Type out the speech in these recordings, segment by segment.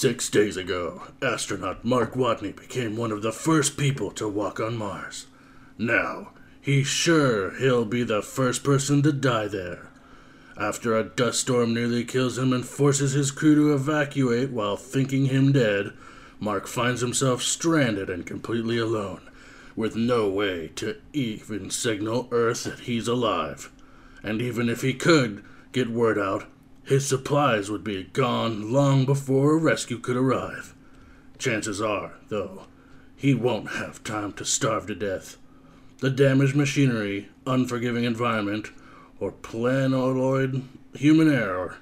Six days ago, astronaut Mark Watney became one of the first people to walk on Mars. Now, he's sure he'll be the first person to die there. After a dust storm nearly kills him and forces his crew to evacuate while thinking him dead, Mark finds himself stranded and completely alone, with no way to even signal Earth that he's alive. And even if he could get word out, his supplies would be gone long before a rescue could arrive. Chances are, though, he won't have time to starve to death. The damaged machinery, unforgiving environment, or planetoid human error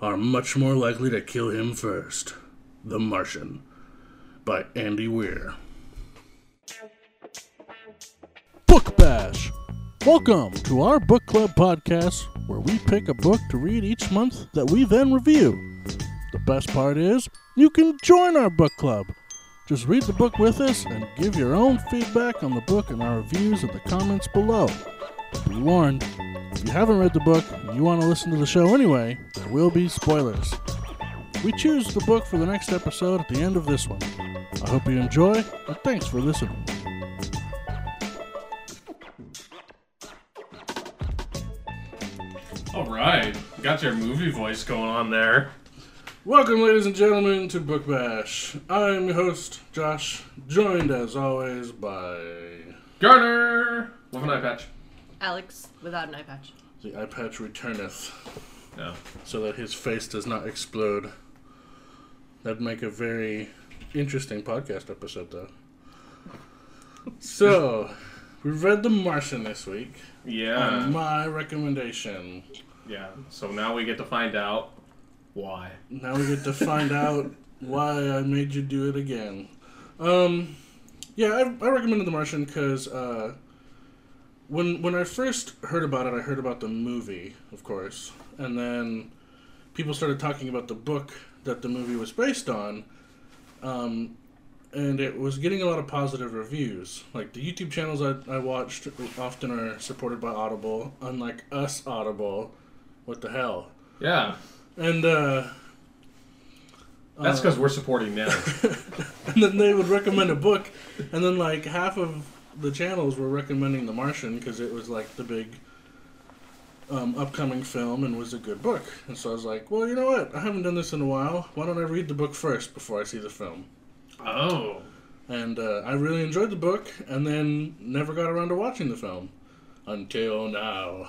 are much more likely to kill him first. The Martian by Andy Weir. Book Bash. Welcome to our book club podcast where we pick a book to read each month that we then review. The best part is you can join our book club. Just read the book with us and give your own feedback on the book in our reviews in the comments below. Be warned, if you haven't read the book and you want to listen to the show anyway, there will be spoilers. We choose the book for the next episode at the end of this one. I hope you enjoy, and thanks for listening. All right, got your movie voice going on there. Welcome, ladies and gentlemen, to Book Bash. I'm your host, Josh, joined as always by Garner with an eye patch. Alex without an eye patch. the eye patch returneth, No, so that his face does not explode. That'd make a very interesting podcast episode, though. So, we read The Martian this week. Yeah, my recommendation. yeah. So now we get to find out why. Now we get to find out why I made you do it again. Um, yeah, I, I recommended The Martian because uh, when when I first heard about it, I heard about the movie, of course, and then people started talking about the book that the movie was based on, um, and it was getting a lot of positive reviews. Like the YouTube channels I, I watched often are supported by Audible, unlike us, Audible. What the hell? Yeah, And uh, that's uh, because we're supporting them. and then they would recommend a book, and then like half of the channels were recommending The Martian because it was like the big um, upcoming film and was a good book. And so I was like, well, you know what? I haven't done this in a while. Why don't I read the book first before I see the film? Oh, And uh, I really enjoyed the book, and then never got around to watching the film until now.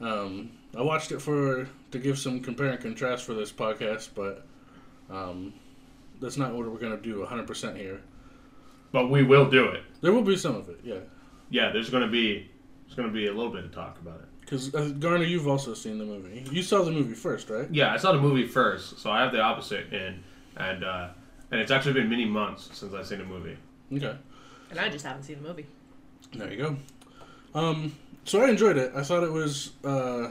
Um, I watched it for to give some compare and contrast for this podcast, but um, that's not what we're gonna do 100% here. but we will do it. There will be some of it, yeah. Yeah, there's gonna be there's gonna be a little bit of talk about it. Because uh, Garner, you've also seen the movie. You saw the movie first, right? Yeah, I saw the movie first, so I have the opposite in, and uh, and it's actually been many months since I've seen a movie. Okay, And I just haven't seen the movie. there you go. Um, so I enjoyed it. I thought it was uh,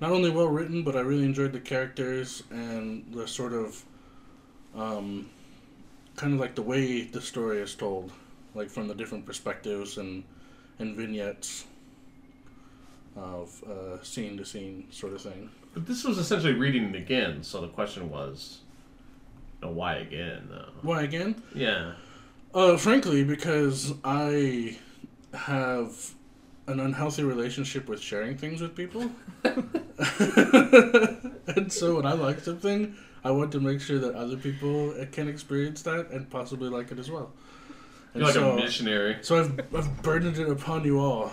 not only well written, but I really enjoyed the characters and the sort of um, kind of like the way the story is told, like from the different perspectives and and vignettes of uh, scene to scene sort of thing. But this was essentially reading it again, so the question was, know, why again? Though? Why again? Yeah. Uh, frankly, because I have an unhealthy relationship with sharing things with people. and so when I like something, I want to make sure that other people can experience that and possibly like it as well. And You're like so, a missionary. so I've, I've burdened it upon you all.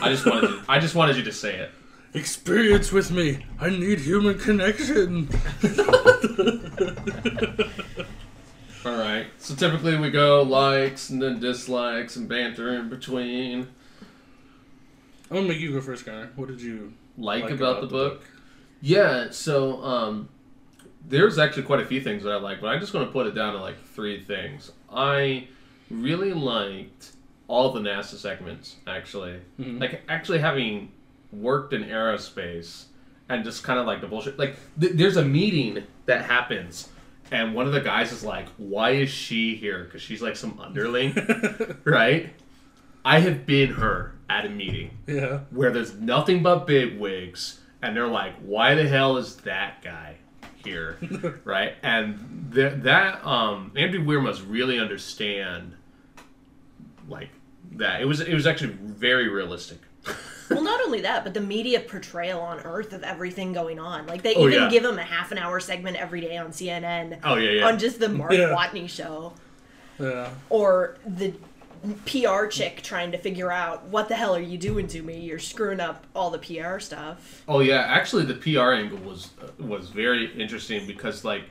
I just wanted you, I just wanted you to say it. Experience with me. I need human connection. All right. So typically we go likes and then dislikes and banter in between. I'm gonna make you go first, Connor. What did you Like, like about, the, book. Yeah. So um, there's actually quite a few things that I like, but I'm just going to put it down to like three things. I really liked all the NASA segments. Actually, Mhm. like actually having worked in aerospace and just kind of like the bullshit. Like th- there's a meeting that happens. And one of the guys is like, "Why is she here? Because she's like some underling, right?" I have been her at a meeting Yeah. where there's nothing but big wigs, and they're like, "Why the hell is that guy here, right? And th- that um, Andrew Weir must really understand, like that. It was it was actually very realistic. Well, not only that, but the media portrayal on Earth of everything going on. Like they Oh, even yeah. give him a half an hour segment every day on CNN. Oh, yeah, yeah. On just the Mark Yeah. Watney show, Yeah. or the PR chick trying to figure out what the hell are you doing to me? You're screwing up all the PR stuff. Oh yeah, actually the PR angle was uh, was very interesting because like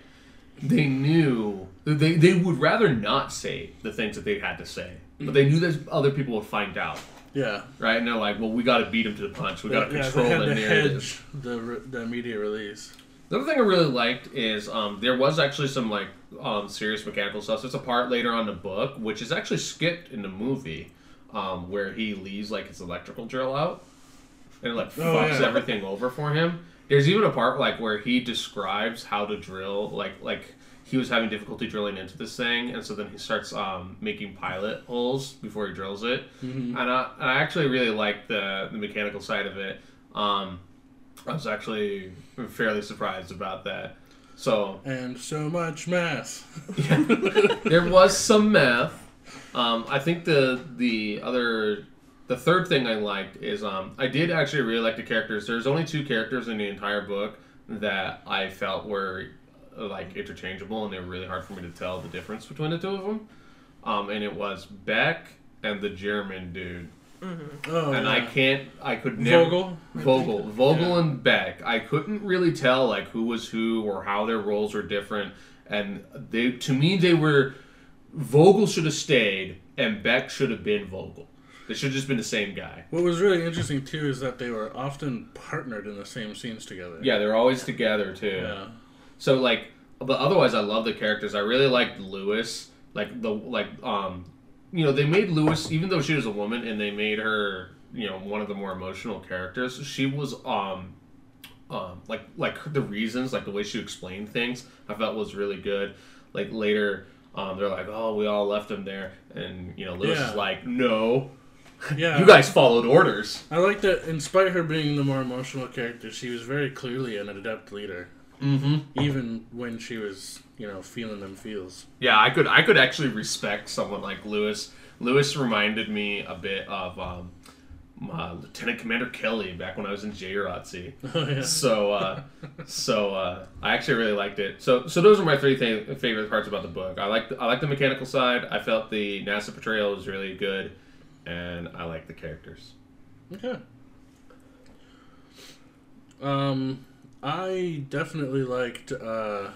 they knew they they would rather not say the things that they had to say, but they knew that other people would find out, Yeah. right? And they're like, well, we got to beat them to the punch. We got to yeah, control the to narrative. hedge the re- the media release. The other thing I really liked is um, there was actually some like um, serious mechanical stuff. There's a part later on in the book, which is actually skipped in the movie, um, where he leaves like his electrical drill out, and it like Oh, fucks yeah. everything over for him. There's even a part like where he describes how to drill, like like he was having difficulty drilling into this thing, and so then he starts um, making pilot holes before he drills it. Mm-hmm. And I, I actually really like the the mechanical side of it. Um, I was actually fairly surprised about that. So And so much math. there was some math. Um, I think the the other the third thing I liked is um, I did actually really like the characters. There's only two characters in the entire book that I felt were like interchangeable, and they were really hard for me to tell the difference between the two of them. Um, and it was Beck and the German dude. Oh, and yeah. I can't. I could never. Vogel. Vogel. Vogel, Yeah. and Beck. I couldn't really tell like who was who or how their roles were different, and they to me they were. Vogel should have stayed, and Beck should have been Vogel. They should have just been the same guy. What was really interesting too is that they were often partnered in the same scenes together. Yeah, they're always together too. Yeah. So like, but otherwise, I love the characters. I really liked Lewis. Like the like um, you know, they made Lewis even though she was a woman, and they made her you know one of the more emotional characters. She was um, um like like the reasons like the way she explained things I felt was really good. Like later. Um, they're like, oh, we all left him there, and you know, Lewis Yeah. is like, no, Yeah. you guys followed orders. I like that. In spite of her being the more emotional character, she was very clearly an adept leader, Mm-hmm. even when she was, you know, feeling them feels. Yeah, I could I could actually respect someone like Lewis. Lewis reminded me a bit of um, uh, Lieutenant Commander Kelly back when I was in JROTC. Oh yeah. So uh, so uh, I actually really liked it. So so those are my three th- favorite parts about the book. I like the, I like the mechanical side. I felt the NASA portrayal was really good, and I like the characters. Okay. Um, I definitely liked, uh,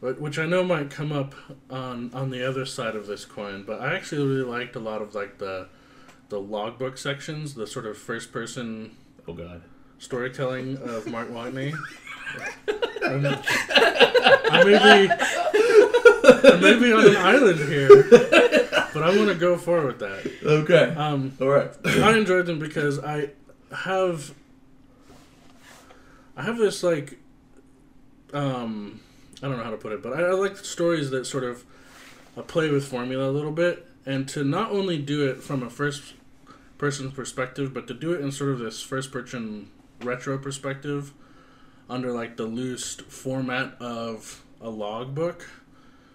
which I know might come up on on the other side of this coin, but I actually really liked a lot of like the the logbook sections, the sort of first person Oh God. storytelling of Mark Watney. I'm, I may be I may be on an island here, but I want to go forward with that. Okay. Um, All right. I enjoyed them because I have I have this like um I don't know how to put it, but I, I like stories that sort of uh, play with formula a little bit, and to not only do it from a first person perspective, but to do it in sort of this first person retro perspective under like the loose format of a logbook,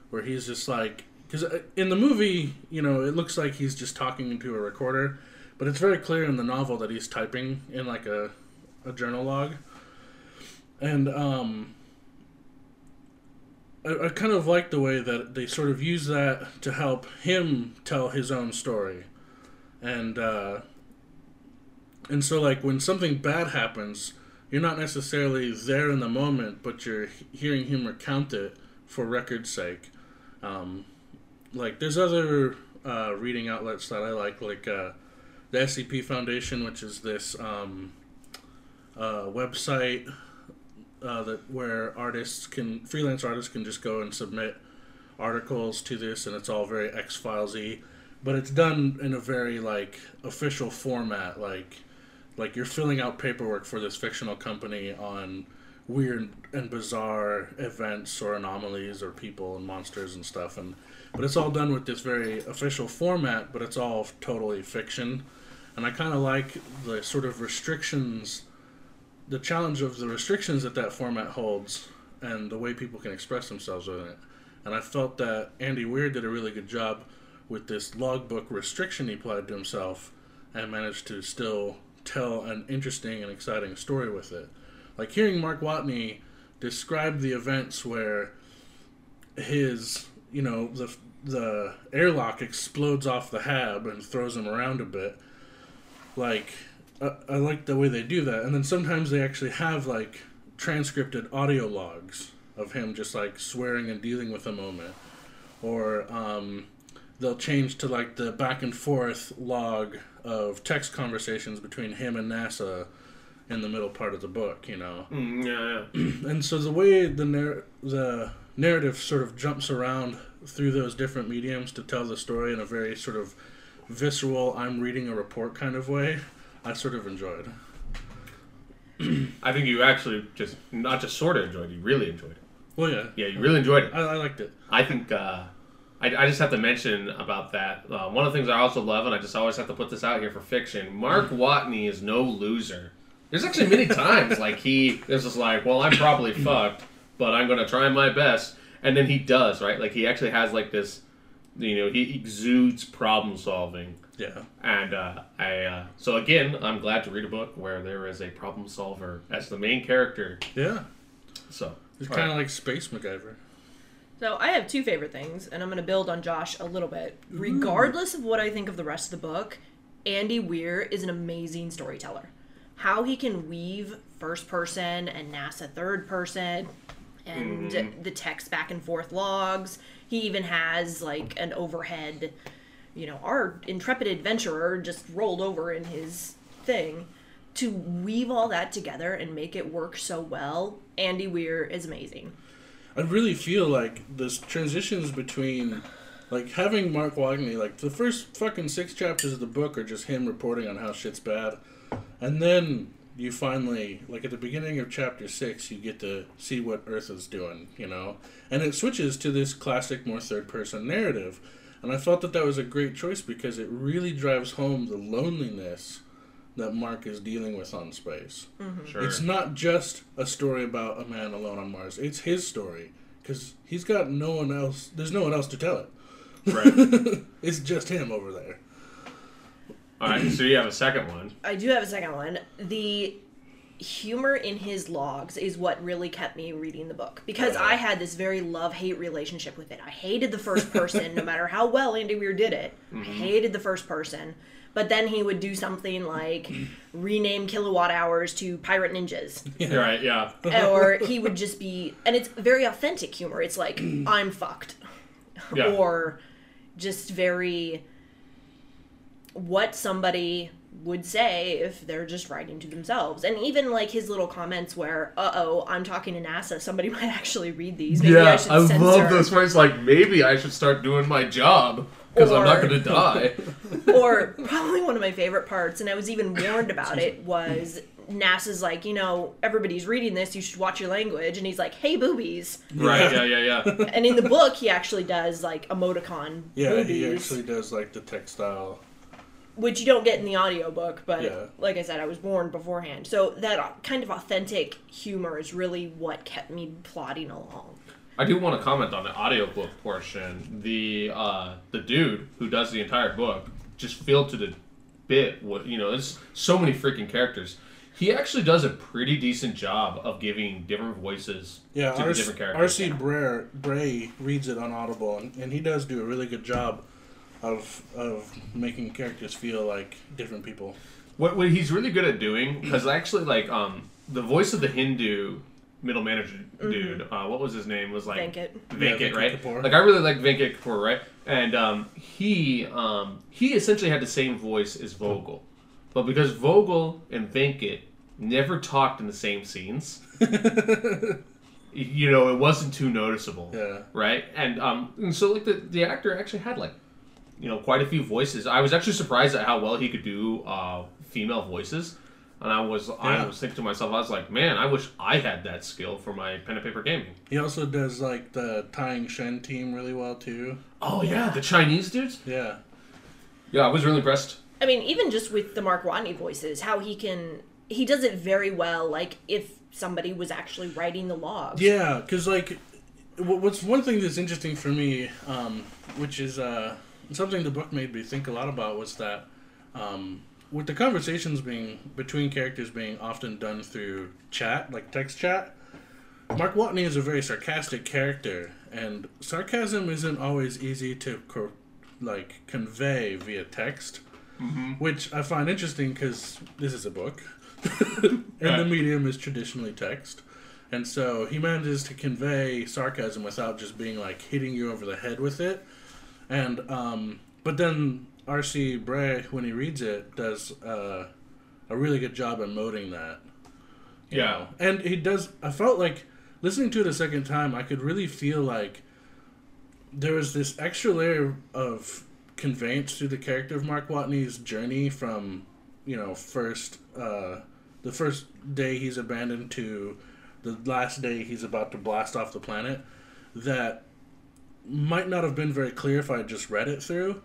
where he's just like because in the movie, you know, it looks like he's just talking into a recorder, but it's very clear in the novel that he's typing in like a, a journal log. And um, I, I kind of like the way that they sort of use that to help him tell his own story. And uh, and so like when something bad happens, you're not necessarily there in the moment, but you're hearing him recount it for record's sake. Um, like there's other uh, reading outlets that I like, like uh, the SCP Foundation, which is this um, uh, website uh, that where artists can freelance artists can just go and submit articles to this, and it's all very X Filesy, but it's done in a very like official format, like like you're filling out paperwork for this fictional company on weird and bizarre events or anomalies or people and monsters and stuff. And but it's all done with this very official format but it's all totally fiction. And i kind of like the sort of restrictions the challenge of the restrictions that that format holds and the way people can express themselves in it. And I felt that Andy Weir did a really good job with this logbook restriction he applied to himself and managed to still tell an interesting and exciting story with it. Like hearing Mark Watney describe the events where his, you know, the the airlock explodes off the hab and throws him around a bit. Like I, I like the way they do that, and then sometimes they actually have like transcripted audio logs of him just like swearing and dealing with a moment, or um, they'll change to like the back and forth log of text conversations between him and NASA in the middle part of the book, you know. Mm, yeah, yeah. And so the way the narr- the narrative sort of jumps around through those different mediums to tell the story in a very sort of visceral, I'm reading a report kind of way, I sort of enjoyed. I think you actually just not just sort of enjoyed. You really enjoyed it. Well, yeah, Yeah, you really enjoyed it. I, I liked it. I think uh, I, I just have to mention about that. Uh, one of the things I also love, and I just always have to put this out here for fiction. Mark Watney is no loser. There's actually many times like he is just like, well, I'm probably fucked, but I'm gonna try my best, and then he does right. Like he actually has like this, you know, he exudes problem solving. Yeah, And uh, I uh, so again, I'm glad to read a book where there is a problem solver as the main character. yeah. So It's kind of right. like Space MacGyver. So I have two favorite things, and I'm going to build on Josh a little bit. Regardless of what I think of the rest of the book, Andy Weir is an amazing storyteller. How he can weave first person and NASA third person and the text back and forth logs. He even has like an overhead, you know, our intrepid adventurer just rolled over in his thing. To weave all that together and make it work so well, Andy Weir is amazing. I really feel like this transitions between like having Mark Watney like the first fucking six chapters of the book are just him reporting on how shit's bad, and then you finally like at the beginning of chapter six you get to see what Earth is doing, you know, and it switches to this classic more third person narrative, and I thought that that was a great choice because it really drives home the loneliness that Mark is dealing with on space. Mm-hmm. sure. It's not just a story about a man alone on Mars. It's his story because he's got no one else. There's no one else to tell it. right. It's just him over there. All right. So you have a second one. I do have a second one. The humor in his logs is what really kept me reading the book because I had this very love hate relationship with it. I hated the first person, no matter how well Andy Weir did it. I mm-hmm. hated the first person. But then he would do something like rename kilowatt hours to pirate ninjas. Right. Yeah. or he would just be, and it's very authentic humor. It's like, I'm fucked. Yeah. Or just very what somebody would say if they're just writing to themselves. And even like his little comments where, uh oh, I'm talking to NASA, somebody might actually read these. Maybe I should censor. where it's like maybe I should start doing my job because I'm not going to die. or probably one of my favorite parts, and I was even warned about it, was NASA's like, you know, everybody's reading this, you should watch your language. And he's like, hey, boobies. right. Yeah. Yeah. Yeah. And in the book, he actually does like emoticon Yeah, boobies, he actually does like the textile. Which you don't get in the audiobook, but Yeah. like I said, I was born beforehand. So that kind of authentic humor is really what kept me plodding along. I do want to comment on the audiobook portion. The uh, the dude who does the entire book just filled to the bit. What you know, there's so many freaking characters. He actually does a pretty decent job of giving different voices Yeah, to the R- different characters. R.C. Bray, Bray reads it on Audible, and, and he does do a really good job of of making characters feel like different people. What, what he's really good at doing, because actually, like, um, the voice of the Hindu middle manager dude, uh, what was his name? Was like Venkit. Venkit, Yeah, Venkat right? Kapoor. Like, I really like Venkit Kapoor, right? And um, he um, he essentially had the same voice as Vogel, but because Vogel and Venkit never talked in the same scenes, you know, it wasn't too noticeable Yeah. right? And um, and so like the the actor actually had like, you know, quite a few voices. I was actually surprised at how well he could do uh, female voices, and I was I was thinking to myself, I was like, man, I wish I had that skill for my pen and paper gaming. He also does like the Taiyang Shen team really well too. Oh yeah, the Chinese dudes. Yeah, Yeah, I was really impressed. I mean, even just with the Mark Watney voices, how he can he does it very well. Like if somebody was actually writing the logs. Yeah, because like, what's one thing that's interesting for me, um, which is uh, something the book made me think a lot about, was that um, with the conversations being between characters being often done through chat, like text chat. Mark Watney is a very sarcastic character, and sarcasm isn't always easy to co- like convey via text, which I find interesting because this is a book, and the medium is traditionally text, and so he manages to convey sarcasm without just being like hitting you over the head with it, and um, but then R.C. Bray when he reads it does uh, a really good job emoting that. Yeah. know. And he does. I felt like listening to it a second time, I could really feel like there was this extra layer of conveyance through the character of Mark Watney's journey from, you know, first uh, the first day he's abandoned to the last day he's about to blast off the planet. That might not have been very clear if I had just read it through.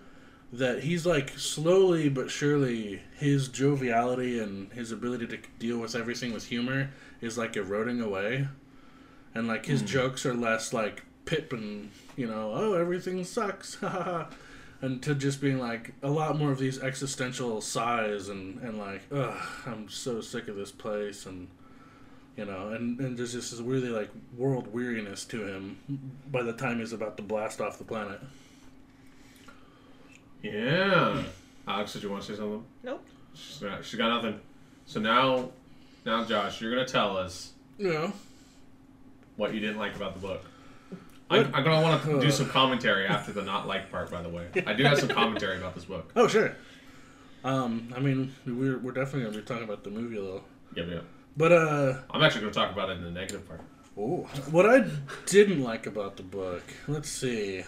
That he's like slowly but surely his joviality and his ability to deal with everything with humor is like eroding away and like his hmm. jokes are less like pip and you know oh everything sucks ha ha ha and to just being like a lot more of these existential sighs and and like ugh i'm so sick of this place and you know and and there's just this really like world weariness to him by the time he's about to blast off the planet Yeah. Alex, did you want to say something? Nope. She's got, she's got nothing. So now, now, Josh, you're gonna tell us Yeah. what you didn't like about the book. I'm, I'm gonna want to do some commentary after the not like part. By the way, I do have some commentary about this book. oh sure um i mean we're, we're definitely gonna be talking about the movie though Yeah, yeah. But uh I'm actually gonna talk about it in the negative part. Ooh. What I didn't like about the book, let's see.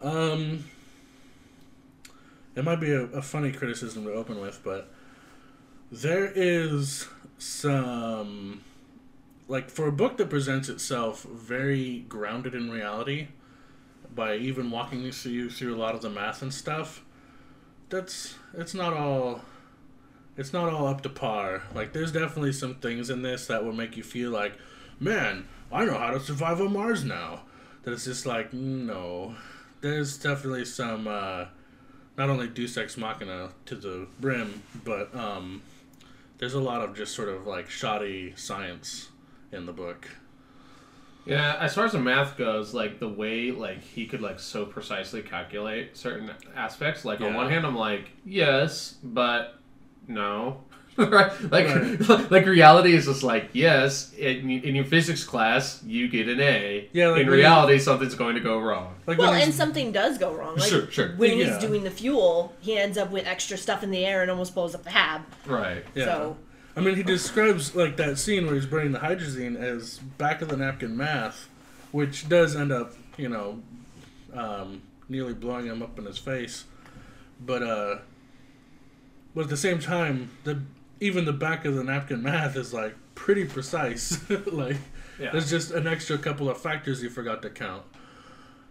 Um, it might be a, a funny criticism to open with, but there is some, like, for a book that presents itself very grounded in reality, by even walking you through through a lot of the math and stuff. That's it's not all it's not all up to par. Like, there's definitely some things in this that will make you feel like, man, I know how to survive on Mars now. That it's just like, no. There's definitely some, uh, not only Deus Ex Machina to the brim, but um, there's a lot of just sort of like shoddy science in the book. Yeah, as far as the math goes, like the way like he could like so precisely calculate certain aspects. Like on one hand, I'm like, yes, but no. right? Like, Right. like reality is just like yes. In, in your physics class, you get an A. Yeah, like in when reality, something's going to go wrong. Like Well, and something does go wrong. Like Sure, sure. when Yeah. he's doing the fuel, he ends up with extra stuff in the air and almost blows up the hab. Right. Yeah. So I mean, he describes like that scene where he's burning the hydrazine as back of the napkin math, which does end up, you know, um, nearly blowing him up in his face. But uh, but at the same time, the even the back of the napkin math is like pretty precise. like Yeah. there's just an extra couple of factors you forgot to count,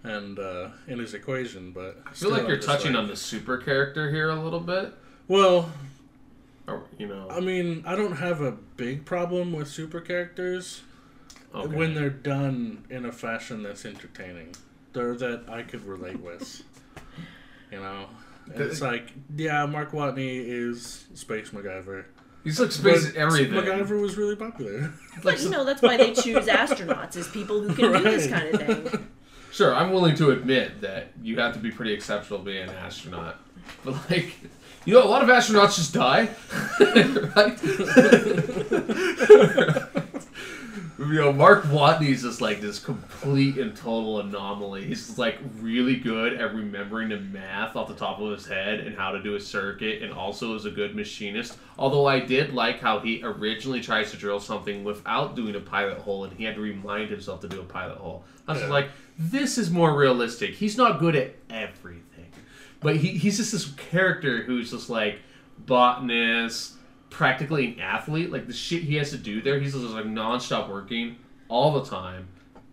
and uh, in his equation. But I feel like you're touching like, on the super character here a little bit. Well, Or, you know, I mean, I don't have a big problem with super characters okay. when they're done in a fashion that's entertaining, or that I could relate with. You know, it's like, yeah, Mark Watney is Space MacGyver. he's like space But everything. MacGyver was really popular. But you know, that's why they choose astronauts as people who can do this kind of thing. Sure, I'm willing to admit that you have to be pretty exceptional to be an astronaut. But like, you know, a lot of astronauts just die, right? you know, Mark Watney's just like this complete and total anomaly. He's just, like really good at remembering the math off the top of his head and how to do a circuit, and also is a good machinist. Although I did like how he originally tries to drill something without doing a pilot hole, and he had to remind himself to do a pilot hole. I was Yeah. like, this is more realistic. He's not good at everything, but he, he's just this character who's just like botanist, practically an athlete. Like the shit he has to do there, he's just like nonstop working all the time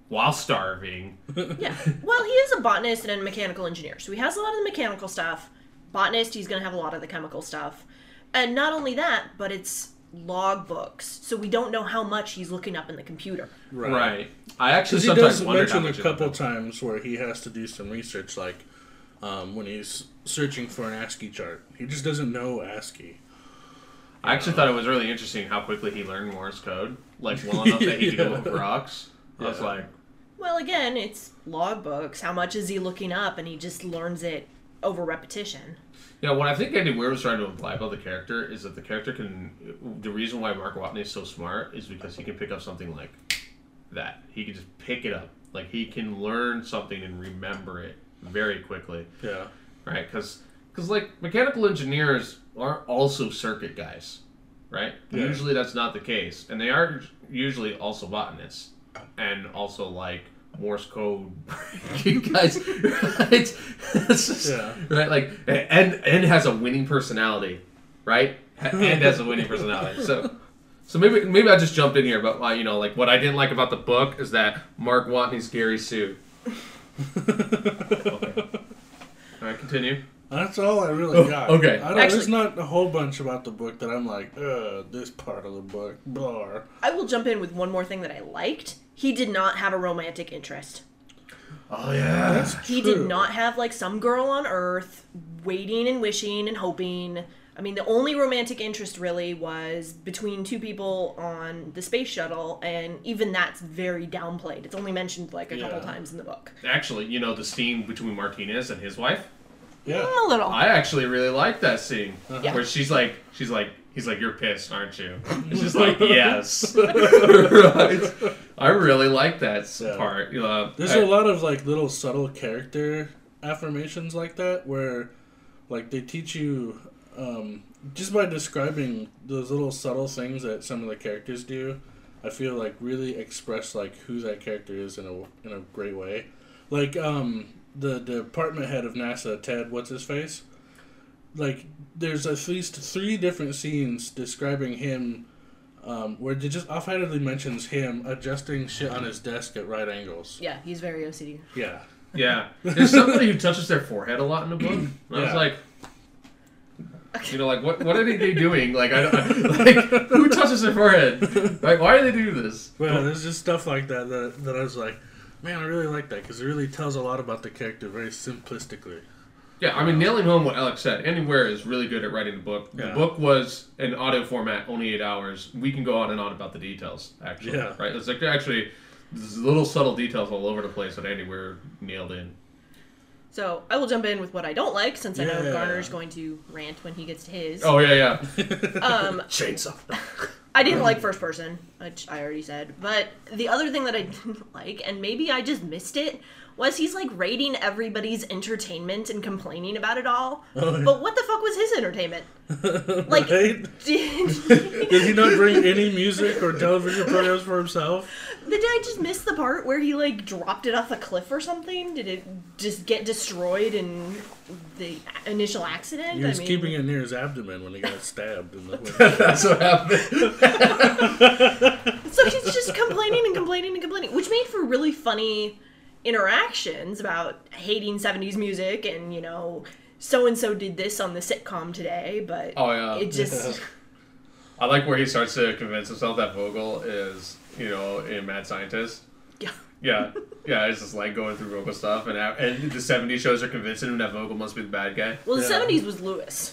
while starving. Yeah. Well, he is a botanist and a mechanical engineer, so he has a lot of the mechanical stuff. Botanist, he's going to have a lot of the chemical stuff. And not only that, but it's log books, so we don't know how much he's looking up in the computer. Right. right. I actually Because he does mention a couple times where he has to do some research, like um, when he's searching for an ASCII chart. He just doesn't know ASCII. I actually thought it was really interesting how quickly he learned Morse code, like well enough that he could go Yeah. over rocks. I was Yeah. like, Well, again, it's log books. How much is he looking up, and he just learns it over repetition. Yeah, what I think Andy Weir was trying to imply about the character is that the character can. The reason why Mark Watney is so smart is because he can pick up something like that. He can just pick it up. Like he can learn something and remember it very quickly. Yeah. right? Because like mechanical engineers are also circuit guys, right? Yeah. Usually that's not the case, and they are usually also botanists and also like Morse code guys, right? Just- Yeah. right? Like and and has a winning personality, right? And has a winning personality, so. So maybe maybe I just jumped in here, but uh, you know, like what I didn't like about the book is that Mark Watney's Gary Sue. okay. All right, continue. That's all I really Oh, got. okay. I don't, Actually- there's not a whole bunch about the book that I'm like, uh, this part of the book, blah. I will jump in with one more thing that I liked. He did not have a romantic interest. Oh yeah. That's He true. did not have like some girl on Earth waiting and wishing and hoping. I mean, the only romantic interest really was between two people on the space shuttle, and even that's very downplayed. It's only mentioned like a couple times in the book. Actually, you know the scene between Martinez and his wife. Yeah. A little. I actually really like that scene Yeah. where she's like, she's like, he's like, "You're pissed, aren't you?" And she's like, "Yes." right. I really like that Yeah. part. You know, There's I- a lot of like little subtle character affirmations like that where like they teach you um, just by describing those little subtle things that some of the characters do. I feel like really express like who that character is in a in a great way. Like um, the department head of NASA, Ted, what's his face? Like there's at least three different scenes describing him um, where it just offhandedly mentions him adjusting shit on his desk at right angles. yeah, he's very OCD. Yeah. Yeah, there's somebody who touches their forehead a lot in the book. And I was like, you know, like what what are they doing? Like, I don't, like who touches their forehead? Like, why do they do this? Well, there's just stuff like that that, that I was like, man, I really like that because it really tells a lot about the character very simplistically. Yeah, I mean, nailing home what Alex said. Andy Weir is really good at writing a book. The Yeah. book was in audio format, only eight hours. We can go on and on about the details, actually. Yeah. Right? It's like actually there's little subtle details all over the place that Andy Weir nailed in. So I will jump in with what I don't like, since I know Yeah. Garner's going to rant when he gets to his. Oh yeah, yeah. Um, Chainsaw. I didn't um, like first person, which I already said. But the other thing that I didn't like, and maybe I just missed it, was he's like rating everybody's entertainment and complaining about it all. Oh, yeah. But what the fuck was his entertainment? Like, did, Did he not bring any music or television programs for himself? Did I just miss the part where he like dropped it off a cliff or something? Did it just get destroyed in the initial accident? He was I mean, keeping it near his abdomen when he got stabbed in the That's what happened. So he's just complaining and complaining and complaining, which made for really funny interactions about hating 70s music and, you know, so and so did this on the sitcom today, but Oh yeah. it just. I like where he starts to convince himself that Vogel is, you know, a mad scientist. Yeah. Yeah, yeah, it's just like going through Vogel stuff, and and the '70s shows are convincing him that Vogel must be the bad guy. Well, the Yeah. 70s was Lewis.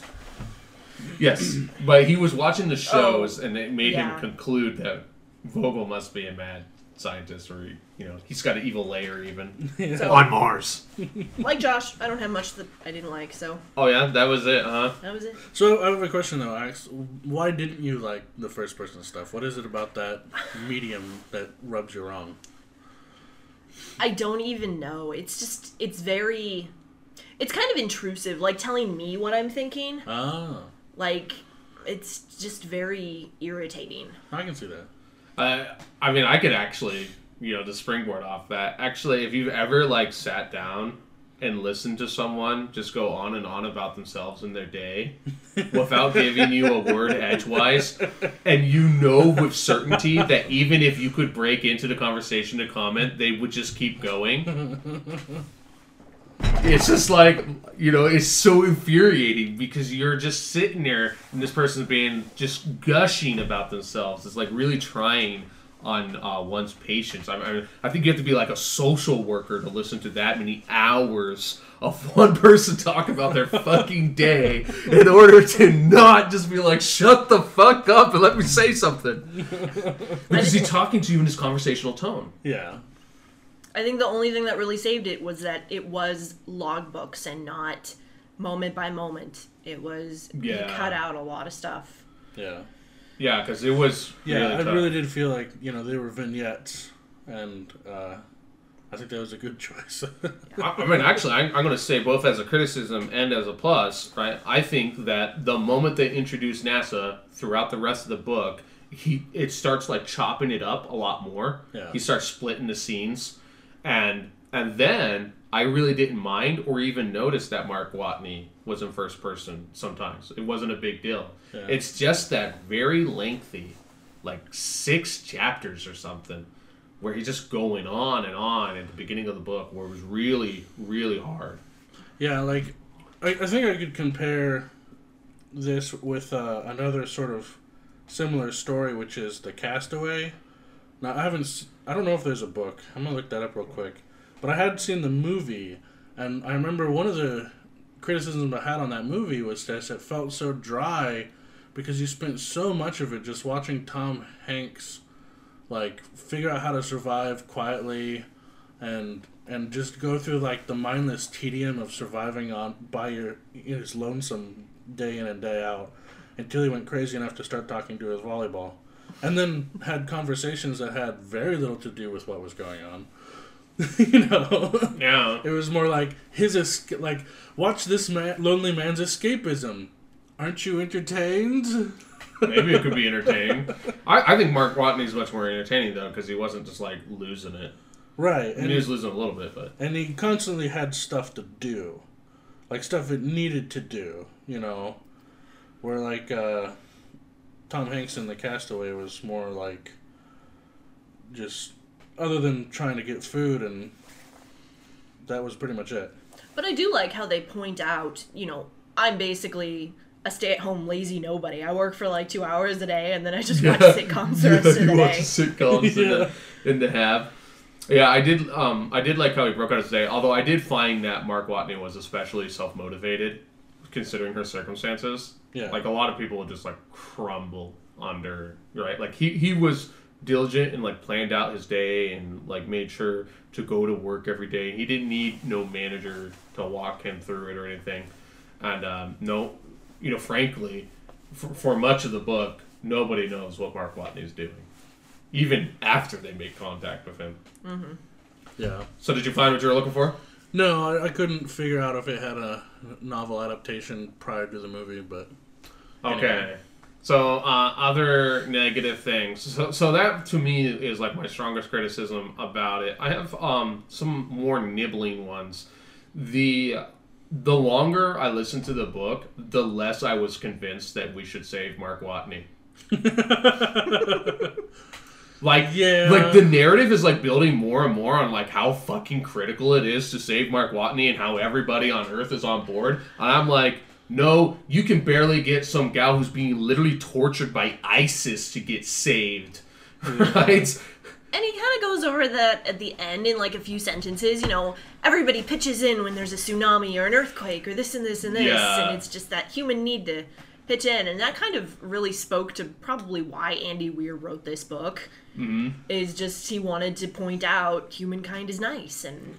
Yes, but he was watching the oh. shows, and it made yeah. him conclude that Vogel must be a mad scientist, or you know, he's got an evil layer even So, on Mars. like Josh, I don't have much that I didn't like, so Oh yeah, that was it, huh? that was it. So I have a question though, Ax. Why didn't you like the first person stuff? What is it about that medium that rubs you wrong? I don't even know. It's just, it's very. It's kind of intrusive, like telling me what I'm thinking. Ah, Like, it's just very irritating. I can see that. Uh, I mean, I could actually, you know, to springboard off that. Actually, if you've ever like sat down and listened to someone just go on and on about themselves and their day without giving you a word edgewise, and you know with certainty that even if you could break into the conversation to comment, they would just keep going. It's just like you know it's so infuriating because you're just sitting there and this person's being just gushing about themselves. It's like really trying on uh, one's patience. I, mean, I think you have to be like a social worker to listen to that many hours of one person talk about their fucking day in order to not just be like shut the fuck up and let me say something. Because he's talking to you in his conversational tone. Yeah. I think the only thing that really saved it was that it was logbooks and not moment by moment. It was Yeah. you cut out a lot of stuff. Yeah. yeah because it was Yeah, really I tough. really did feel like, you know, they were vignettes and uh I think that was a good choice. I, I mean, actually, I'm, I'm going to say both as a criticism and as a plus, right? I think that the moment they introduce NASA throughout the rest of the book, he it starts like chopping it up a lot more. Yeah. He starts splitting the scenes, and and then I really didn't mind or even notice that Mark Watney was in first person. Sometimes it wasn't a big deal. Yeah. It's just that very lengthy, like six chapters or something where he's just going on and on at the beginning of the book where it was really really hard Yeah, like I, I think I could compare this with uh, another sort of similar story, which is the Castaway. Now I haven't, I don't know if there's a book. I'm gonna look that up real quick. But I had seen the movie, and I remember one of the criticisms I had on that movie was that it felt so dry because you spent so much of it just watching Tom Hanks like figure out how to survive quietly and and just go through like the mindless tedium of surviving on by your his lonesome day in and day out until he went crazy enough to start talking to his volleyball and then had conversations that had very little to do with what was going on. You know? Yeah. It was more like his esca- like watch this man lonely man's escapism. Aren't you entertained? Maybe it could be entertaining. I, I think mark watney's much more entertaining though because he wasn't just like losing it. Right and he was losing a little bit but and he constantly had stuff to do. Like stuff it needed to do you know? Where like uh tom hanks in the castaway was more like just other than trying to get food and that was pretty much it. But I do like how they point out, you know, I'm basically a stay-at-home lazy nobody. I work for like two hours a day, and then I just watch sitcoms the rest of the you watch day. sitcoms in, the, in the have. Yeah i did um i did like how he broke out his day although i did find that mark watney was especially self-motivated considering her circumstances Yeah. like a lot of people would just like crumble under right? Like he he was diligent and like planned out his day and like made sure to go to work every day. He didn't need no manager to walk him through it or anything. And um no you know frankly for, for much of the book nobody knows what mark watney is doing even after they make contact with him. Yeah. So did you find what you were looking for? No I, I couldn't figure out if it had a novel adaptation prior to the movie but Okay. Anyway. So uh, other negative things. So, so that to me is like my strongest criticism about it. I have um, some more nibbling ones. The the longer I listened to the book, the less I was convinced that we should save Mark Watney. like Yeah. like the narrative is like building more and more on like how fucking critical it is to save Mark Watney and how everybody on Earth is on board. And I'm like, no, you can barely get some gal who's being literally tortured by ISIS to get saved. Right? And he kind of goes over that at the end in like a few sentences. You know, everybody pitches in when there's a tsunami or an earthquake or this and this and this, Yeah. and it's just that human need to pitch in, and that kind of really spoke to probably why Andy Weir wrote this book. Mm-hmm. Is just he wanted to point out humankind is nice, and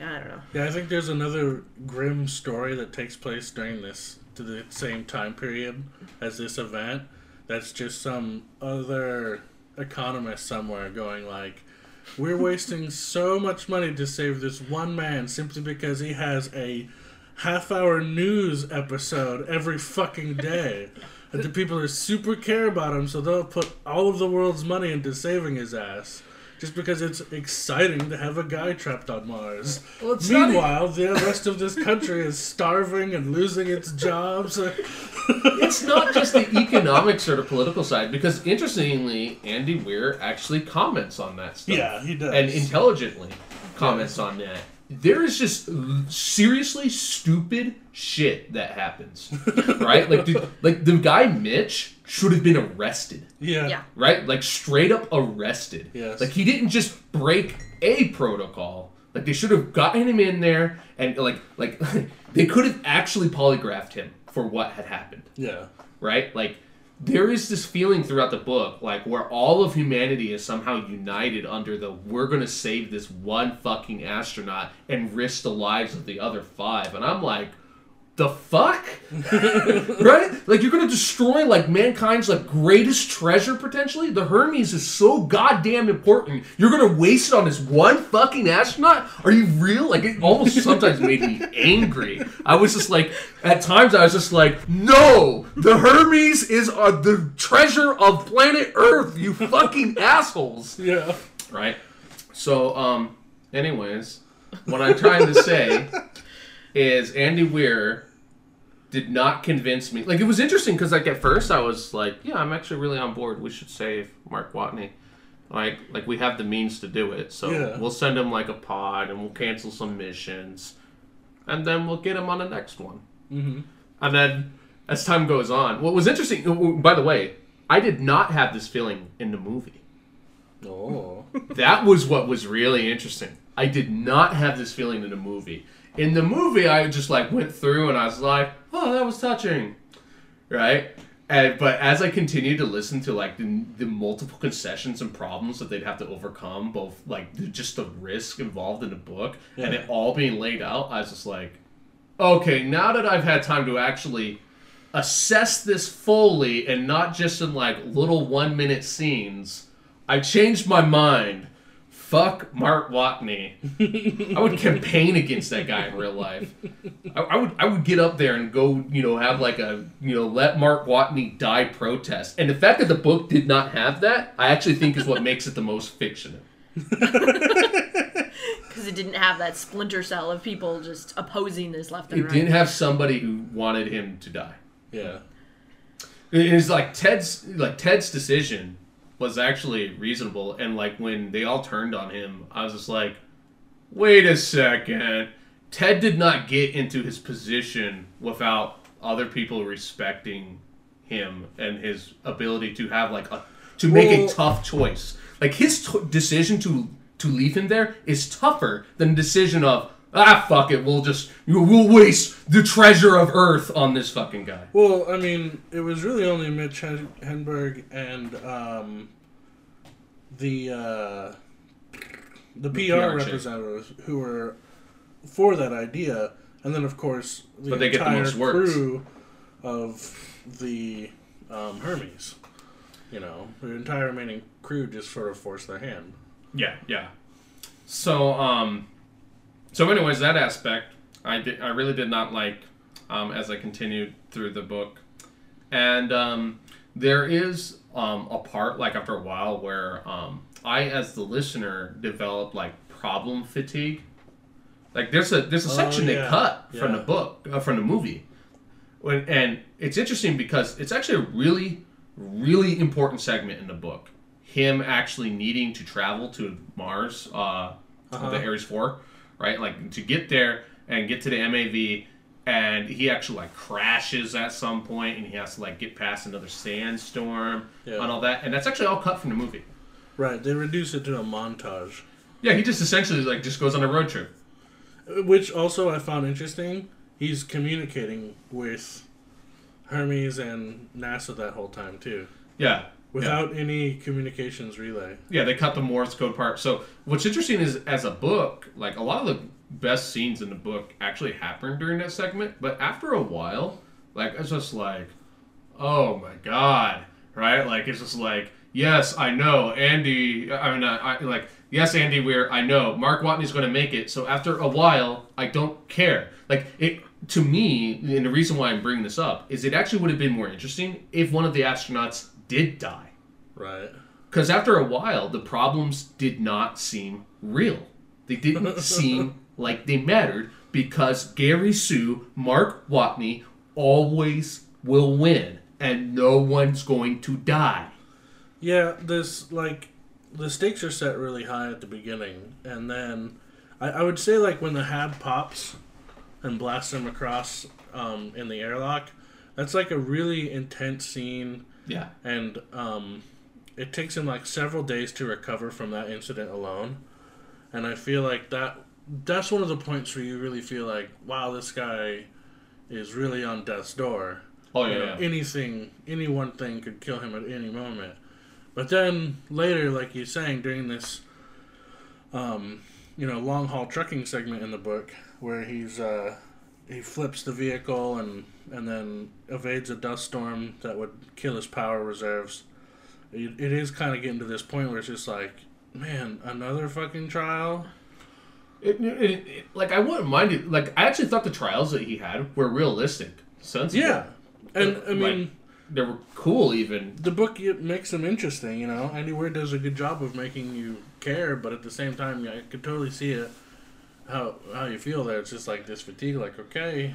I don't know. Yeah, I think there's another grim story that takes place during this to the same time period as this event. That's just some other economist somewhere going like, "We're wasting so much money to save this one man simply because he has a half-hour news episode every fucking day." And the people are super care about him, so they'll put all of the world's money into saving his ass. Just because it's exciting to have a guy trapped on Mars. Well, it's not Meanwhile, the rest of this country is starving and losing its jobs. it's not just the economic sort of political side, because interestingly, Andy Weir actually comments on that stuff. Yeah, he does. And intelligently comments on that. There is just seriously stupid shit that happens, right? Like, dude, like the guy Mitch should have been arrested, Yeah. Yeah. right? Like straight up arrested. Yes. Like he didn't just break a protocol. Like they should have gotten him in there and like like they could have actually polygraphed him for what had happened Yeah. right? Like there is this feeling throughout the book, like where all of humanity is somehow united under the we're gonna save this one fucking astronaut and risk the lives of the other five. And I'm like, the fuck? right? Like you're gonna destroy like mankind's like greatest treasure potentially? The Hermes is so goddamn important. You're gonna waste it on this one fucking astronaut? Are you real? Like it almost sometimes made me angry. I was just like at times I was just like, no! The Hermes is uh, the treasure of planet Earth, you fucking assholes Yeah. right? So, um, anyways, what I'm trying to say is Andy Weir did not convince me. Like, it was interesting because, like, at first I was like, yeah, I'm actually really on board. We should save Mark Watney. Like, like we have the means to do it. So Yeah. we'll send him like a pod and we'll cancel some missions, and then we'll get him on the next one. Mm-hmm. And then as time goes on, what was interesting, by the way, I did not have this feeling in the movie. Oh. That was what was really interesting. I did not have this feeling in the movie. In the movie, I just like went through and I was like, "Oh, that was touching," right? And but as I continued to listen to like the, the multiple concessions and problems that they'd have to overcome, both like the, just the risk involved in the book and it all being laid out, I was just like, "Okay, now that I've had time to actually." assess this fully and not just in like little one minute scenes, I changed my mind. Fuck Mark Watney. I would campaign against that guy in real life. I, I would I would get up there and go, you know, have like a you know, let Mark Watney die protest. And the fact that the book did not have that, I actually think is what makes it the most fictional. Because it didn't have that splinter cell of people just opposing this left and It right. didn't have somebody who wanted him to die. Yeah. It is like Ted's like Ted's decision was actually reasonable, and like when they all turned on him, I was just like, wait a second. Ted did not get into his position without other people respecting him and his ability to have like a to make Well- a tough choice. Like his t- decision to to leave him there is tougher than the decision of ah fuck it, we'll just we'll waste the treasure of Earth on this fucking guy. Well, I mean, it was really only Mitch Henderson and um, the uh, the PR, PR representatives who were for that idea, and then of course the But they get the entire most works. crew of the um, Hermes. You know, the entire remaining crew just sort of forced their hand. Yeah, yeah. So, um, so anyways, that aspect I did, I really did not like um, as I continued through the book, and um, there is um, a part like after a while where um, I, as the listener, developed like problem fatigue. Like there's a there's a Oh, section they yeah. cut from the book uh, from the movie, when, and it's interesting because it's actually a really really important segment in the book. Him actually needing to travel to Mars, uh, Uh-huh. the Ares Four, right? Like to get there and get to the MAV, and he actually like crashes at some point, and he has to like get past another sandstorm Yeah. and all that, and that's actually all cut from the movie. Right, they reduce it to a montage. Yeah, he just essentially like just goes on a road trip. Which also I found interesting. He's communicating with Hermes and NASA that whole time too, Yeah. Without any communications relay. Yeah, they cut the Morse code part. So what's interesting is, as a book, like a lot of the best scenes in the book actually happen during that segment. But after a while, like it's just like, oh my god, right? Like it's just like, yes, I know, Andy. I mean, I, I like, yes, Andy Weir, I know, Mark Watney's going to make it. So after a while, I don't care. Like it to me, and the reason why I'm bringing this up is it actually would have been more interesting if one of the astronauts did die. Right. Because after a while, the problems did not seem real. They didn't seem like they mattered because Gary Sue, Mark Watney, always will win, and no one's going to die. Yeah, this like the stakes are set really high at the beginning, and then I, I would say like when the hab pops and blasts him across um, in the airlock, that's like a really intense scene, Yeah. and um, it takes him like several days to recover from that incident alone. And I feel like that that's one of the points where you really feel like, wow, this guy is really on death's door. Oh You yeah. know, yeah. anything, any one thing could kill him at any moment. But then later, like you're saying, during this, um, you know, long haul trucking segment in the book, where he's uh, he flips the vehicle and and then evades a dust storm that would kill his power reserves. It, it is kind of getting to this point where it's just like, man, another fucking trial. It, it, it- like I wouldn't mind it. Like I actually thought the trials that he had were realistic, sensible. Yeah, and I Like, mean. they were cool. Even the book it makes them interesting. You know, Andy Weir does a good job of making you care, but at the same time, I could totally see it how how you feel there. It's just like this fatigue. Like, okay,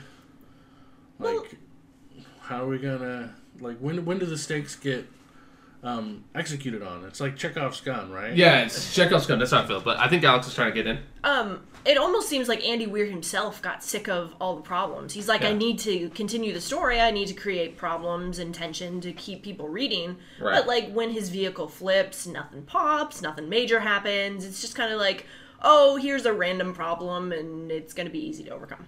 like how are we gonna like when when do the stakes get um, executed on? It's like Chekhov's gun, right? yeah, it's Chekhov's gun. That's how I feel. But I think Alex is trying to get in. Um, it almost seems like Andy Weir himself got sick of all the problems. He's like, I need to continue the story. I need to create problems and tension to keep people reading. Right. But like when his vehicle flips, nothing pops, nothing major happens. It's just kind of like, oh, here's a random problem, and it's going to be easy to overcome.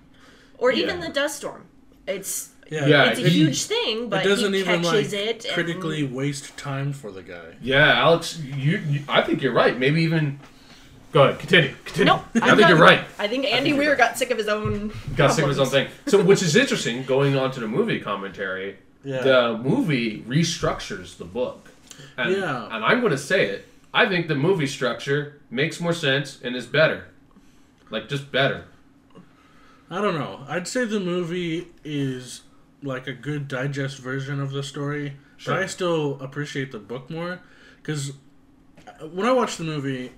Or even the dust storm. It's yeah. Yeah, it's a it- huge thing, but it doesn't he even like catches it. and- critically waste time for the guy. Yeah, Alex, you, you I think you're right. Maybe even. Go ahead, continue. Continue. Nope, I I'm think you're right. I think Andy you're Weir right. got sick of his own. Got sick of his own thing. So, which is interesting. Going on to the movie commentary, Yeah. the movie restructures the book. And, Yeah. And I'm going to say it. I think the movie structure makes more sense and is better. Like just better. I don't know. I'd say the movie is like a good digest version of the story, Sure. but I still appreciate the book more because uh, when I watch the movie,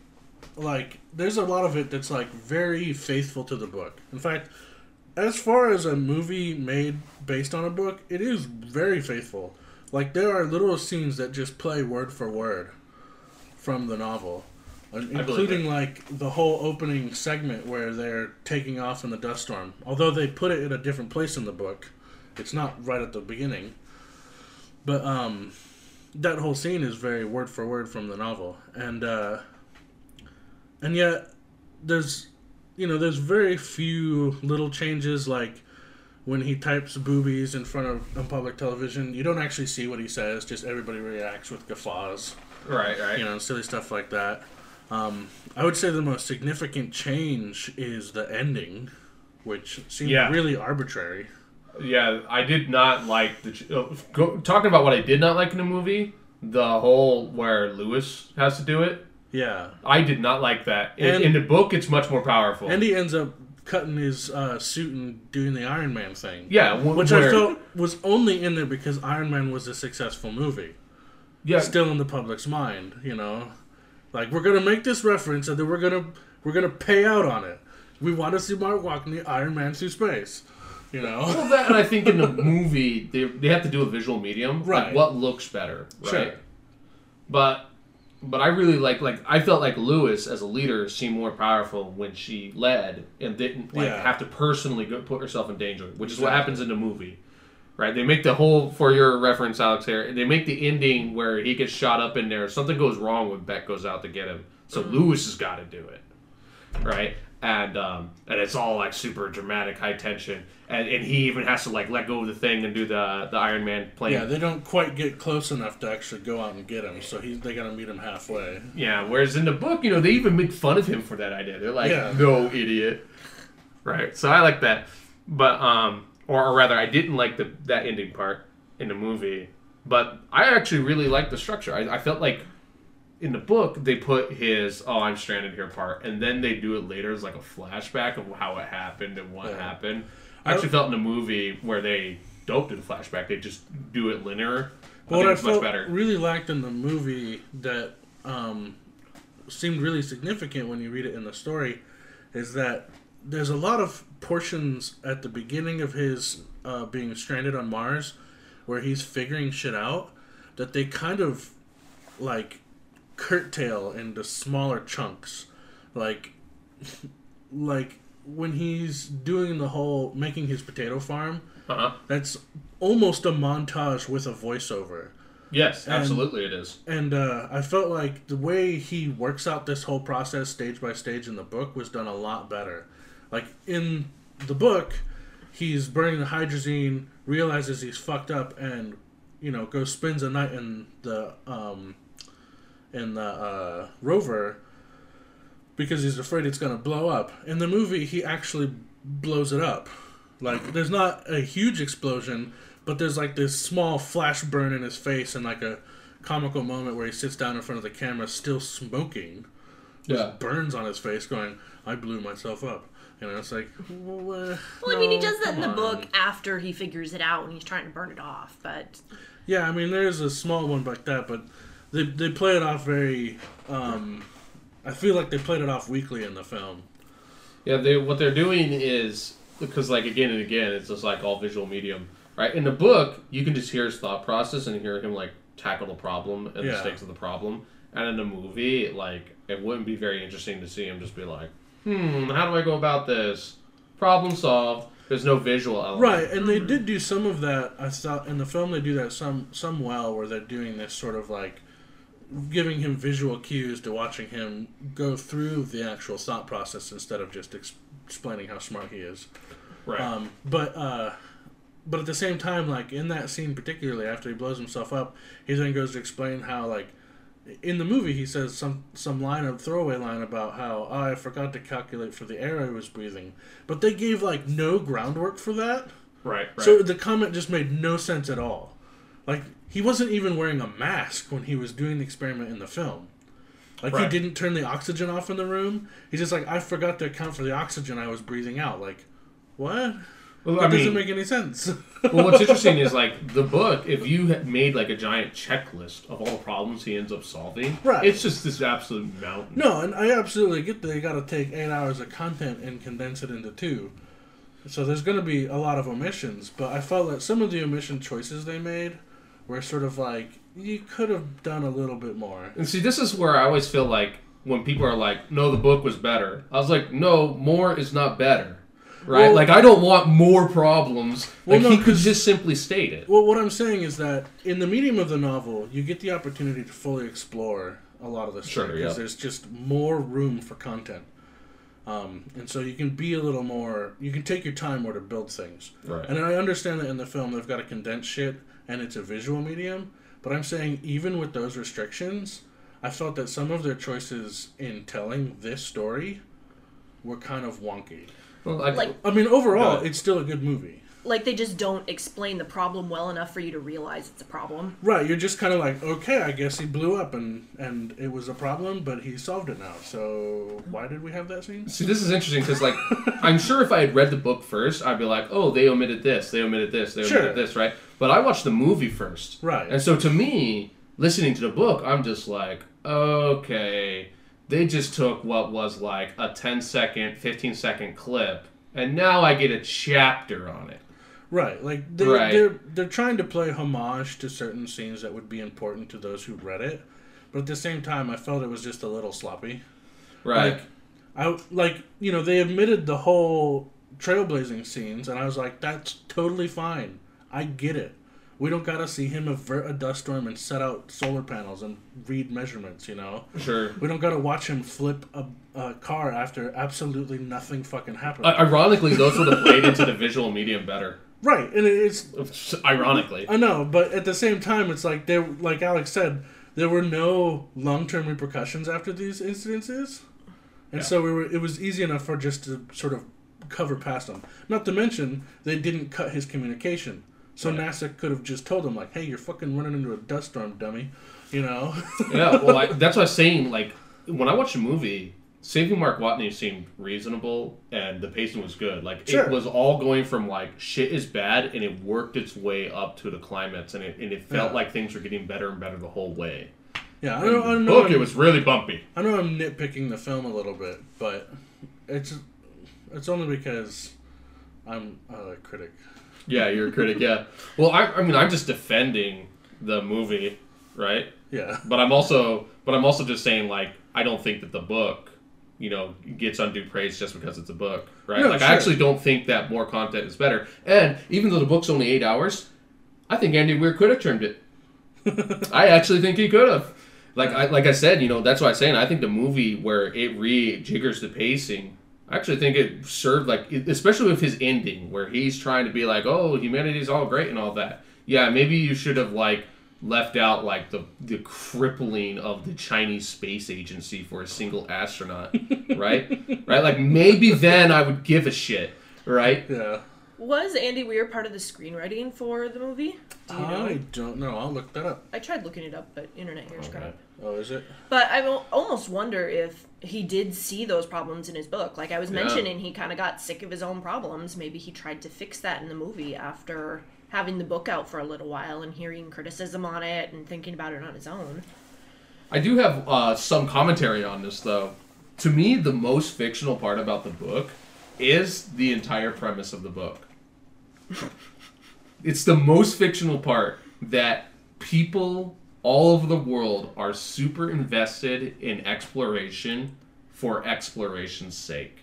like there's a lot of it that's like very faithful to the book. In fact, as far as a movie made based on a book, it is very faithful. Like there are little scenes that just play word for word from the novel, including like the whole opening segment where they're taking off in the dust storm. Although they put it in a different place in the book, it's not right at the beginning. But um, that whole scene is very word for word from the novel, and uh, and yet there's you know there's very few little changes like when he types boobies in front of on public television you don't actually see what he says just everybody reacts with guffaws Right, right. you know silly stuff like that um, i would say the most significant change is the ending which seemed Yeah. really arbitrary Yeah, I did not like the. ch- uh, Go, talking about what I did not like in the movie, the whole where Lewis has to do it. yeah I did not like that. In, And- in the book, it's much more powerful. and he ends up cutting his uh, suit and doing the iron man thing yeah, wh- which where, i felt was only in there because iron man was a successful movie yeah, still in the public's mind, you know. Like we're gonna make this reference and then we're gonna we're gonna pay out on it. We want to see Mark Watney Iron Man through space. You know? Well, that and I think in the movie they, they have to do a visual medium, Right. Like what looks better, right? Sure. But but I really like like I felt like Lewis as a leader seemed more powerful when she led and didn't like Yeah. have to personally go put herself in danger, which is what happens in the movie. Right? They make the whole for your reference, Alex here, they make the ending where he gets shot up in there, something goes wrong when Beck goes out to get him. So Mm-hmm. Lewis has got to do it right? And um, and it's all like super dramatic, high tension, and, and he even has to like let go of the thing and do the the Iron Man plane. Yeah, they don't quite get close enough to actually go out and get him, so he, they gotta meet him halfway. Yeah, Whereas in the book, you know, they even make fun of him for that idea. They're like, Yeah. "No, idiot." Right. So I like that, but um, or, or rather, I didn't like the that ending part in the movie, but I actually really liked the structure. I, I felt like in the book they put his "oh I'm stranded here" part, and then they do it later as like a flashback of how it happened and what Yeah. happened. I actually felt in the movie where they don't do the flashback; they just do it linear. I What I much felt better. really liked in the movie that um, seemed really significant when you read it in the story is that there's a lot of portions at the beginning of his uh, being stranded on Mars where he's figuring shit out that they kind of like curtail into smaller chunks. Like like when he's doing the whole making his potato farm. Uh-huh. That's almost a montage with a voiceover. Yes, And- absolutely it is. And uh, I felt like the way he works out this whole process stage by stage in the book was done a lot better. Like in the book, he's burning the hydrazine, realizes he's fucked up, and you know goes spends a night in the um, in the uh, rover because he's afraid it's gonna blow up. In the movie, he actually blows it up. Like there's not a huge explosion, but there's like this small flash burn in his face and like a comical moment where he sits down in front of the camera still smoking Yeah. burns on his face going i blew myself up you know it's like well, uh, Well, I mean, he does that in the come book after he figures it out and he's trying to burn it off. But yeah i mean there's a small one like that but they, they play it off very um i feel like they played it off weakly in the film Yeah, they what they're doing is because like again and again, it's just like all visual medium, right? In the book, you can just hear his thought process and hear him like tackle the problem and Yeah. the stakes of the problem. And in the movie, like it wouldn't be very interesting to see him just be like, "Hmm, how do I go about this? Problem solved." There's no visual element. right and they did do some of that i thought in the film they do that some some well where they're doing this sort of like giving him visual cues to watching him go through the actual thought process instead of just ex- explaining how smart he is Right. Um, but uh, but at the same time, like in that scene particularly, after he blows himself up, he then goes to explain how like in the movie he says some some line of throwaway line about how oh, I forgot to calculate for the air I was breathing, but they gave like no groundwork for that. right. Right. So the comment just made no sense at all. Like he wasn't even wearing a mask when he was doing the experiment in the film. Like Right. he didn't turn the oxygen off in the room. He's just like I forgot to account for the oxygen I was breathing out. Like what? Well, That I doesn't make any sense. well, what's interesting is like the book. If you had made like a giant checklist of all the problems he ends up solving, Right. It's just this absolute mountain. no, and I absolutely get that you got to take eight hours of content and condense it into two. So there's going to be a lot of omissions, but I felt that some of the omission choices they made were sort of like you could have done a little bit more. And see, this is where I always feel like when people are like, "No, the book was better," I was like, "No, more is not better." Right? Well- like I don't want more problems. Well, Like no, he could just simply state it. Well, what I'm saying is that in the medium of the novel, you get the opportunity to fully explore a lot of the Sure, story because yeah. there's just more room for content. Um, and so you can be a little more, you can take your time more to build things. Right. And I understand that in the film they've got to condense shit and it's a visual medium, but I'm saying even with those restrictions, I felt that some of their choices in telling this story were kind of wonky. Well, like, like I mean, overall, Right. it's still a good movie. like they just don't explain the problem well enough for you to realize it's a problem. Right, you're just kind of like, okay, I guess he blew up and and it was a problem, but he solved it now. So why did we have that scene? see, this is interesting because, like, I'm sure if I had read the book first, I'd be like, "Oh, they omitted this, they omitted this, they Sure. omitted this," right? But I watched the movie first, Right. And so to me, listening to the book, I'm just like, okay, they just took what was like a 10 second, 15 second clip, and now I get a chapter on it. Right, like they, Right. they're they're trying to play homage to certain scenes that would be important to those who read it, but at the same time, I felt it was just a little sloppy. Right. Like, I like you know they admitted the whole trailblazing scenes, and I was like, that's totally fine. I get it. We don't gotta see him avert a dust storm and set out solar panels and read measurements. You know. sure. We don't gotta watch him flip a, a car after absolutely nothing fucking happened. I- Ironically, those would have played into the visual medium better. right, and it's Ironically. I know, but at the same time, it's like there, like Alex said, there were no long term repercussions after these incidences, and Yeah. so we were. It was easy enough for just to sort of cover past them. Not to mention they didn't cut his communication, so Right. NASA could have just told him like, "Hey, you're fucking running into a dust storm, dummy," you know. yeah, well, I, that's what I was saying. Like, when I watched the movie, Saving Mark Watney seemed reasonable and the pacing was good. Like, Sure. it was all going from, like, shit is bad, and it worked its way up to the climax, and it, and it felt Yeah. like things were getting better and better the whole way. yeah, I know. I the know. book, it was really bumpy. I know I'm nitpicking the film a little bit, but it's it's only because I'm a critic. Yeah, you're a critic, yeah. Well, I, I mean, I'm just defending the movie, right? Yeah. But I'm also, but I'm also just saying, like, I don't think that the book you know gets undue praise just because it's a book, right? No, like sure. I actually don't think that more content is better. And even though the book's only eight hours, I think Andy Weir could have trimmed it. I actually think he could have. Like I like I said, you know, that's why I'm saying I think the movie where it rejiggers the pacing. I actually think it served like, especially with his ending, where he's trying to be like, "Oh, humanity's all great and all that." Yeah, maybe you should have like left out like the the crippling of the Chinese space agency for a single astronaut, right? right? Like maybe then I would give a shit, right? Yeah. Was Andy Weir part of the screenwriting for the movie? Do you know? I don't know. I'll look that up. I tried looking it up, but internet here's crap. Oh, is it? But I al- almost wonder if he did see those problems in his book. Like I was Yeah. mentioning, he kind of got sick of his own problems. Maybe he tried to fix that in the movie after having the book out for a little while and hearing criticism on it and thinking about it on his own. I do have uh, some commentary on this, though. To me, the most fictional part about the book is the entire premise of the book. It's the most fictional part that people all over the world are super invested in exploration for exploration's sake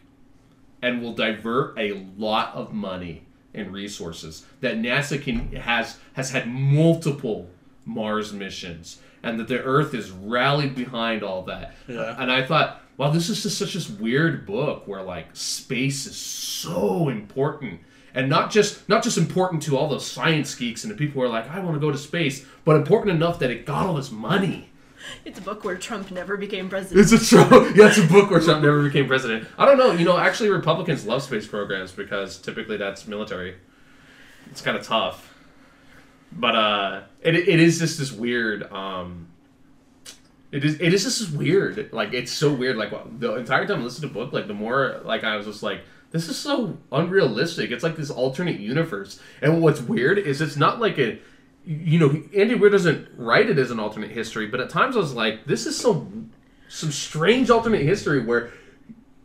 and will divert a lot of money and resources that NASA can has has had multiple Mars missions and that the Earth is rallied behind all that. Yeah. And I thought, wow, this is just such a weird book where like space is so important. And not just not just important to all those science geeks and the people who are like, I want to go to space, but important enough that it got all this money. It's a book where Trump never became president. It's a show. Yeah, it's a book where Trump never became president. I don't know. You know, actually, Republicans love space programs because typically that's military. It's kind of tough, but uh, it, it is just this weird. Um, it is it is just weird. Like it's so weird. Like the entire time I listened to the book, like the more like I was just like. This is so unrealistic. It's like this alternate universe. And what's weird is it's not like a you know, Andy Weir doesn't write it as an alternate history, but at times I was like, this is some some strange alternate history where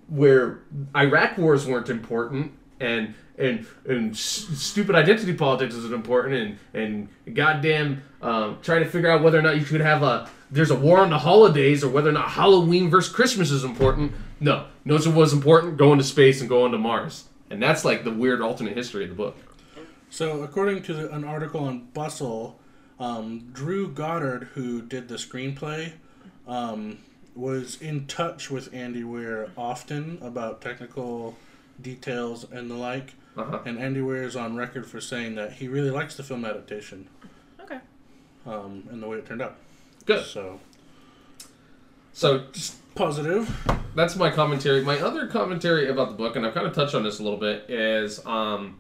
where Iraq wars weren't important and and and stupid identity politics isn't important and and goddamn um, trying to figure out whether or not you should have a there's a war on the holidays or whether or not Halloween versus Christmas is important. No, knows what was important? Going to space and going to Mars, and that's like the weird alternate history of the book. So, according to the, an article on Bustle, um, Drew Goddard, who did the screenplay, um, was in touch with Andy Weir often about technical details and the like. Uh-huh. And Andy Weir is on record for saying that he really likes the film adaptation Okay. um, and the way it turned out. Good. So, So positive. that's my commentary. My other commentary about the book, and I've kind of touched on this a little bit, is um,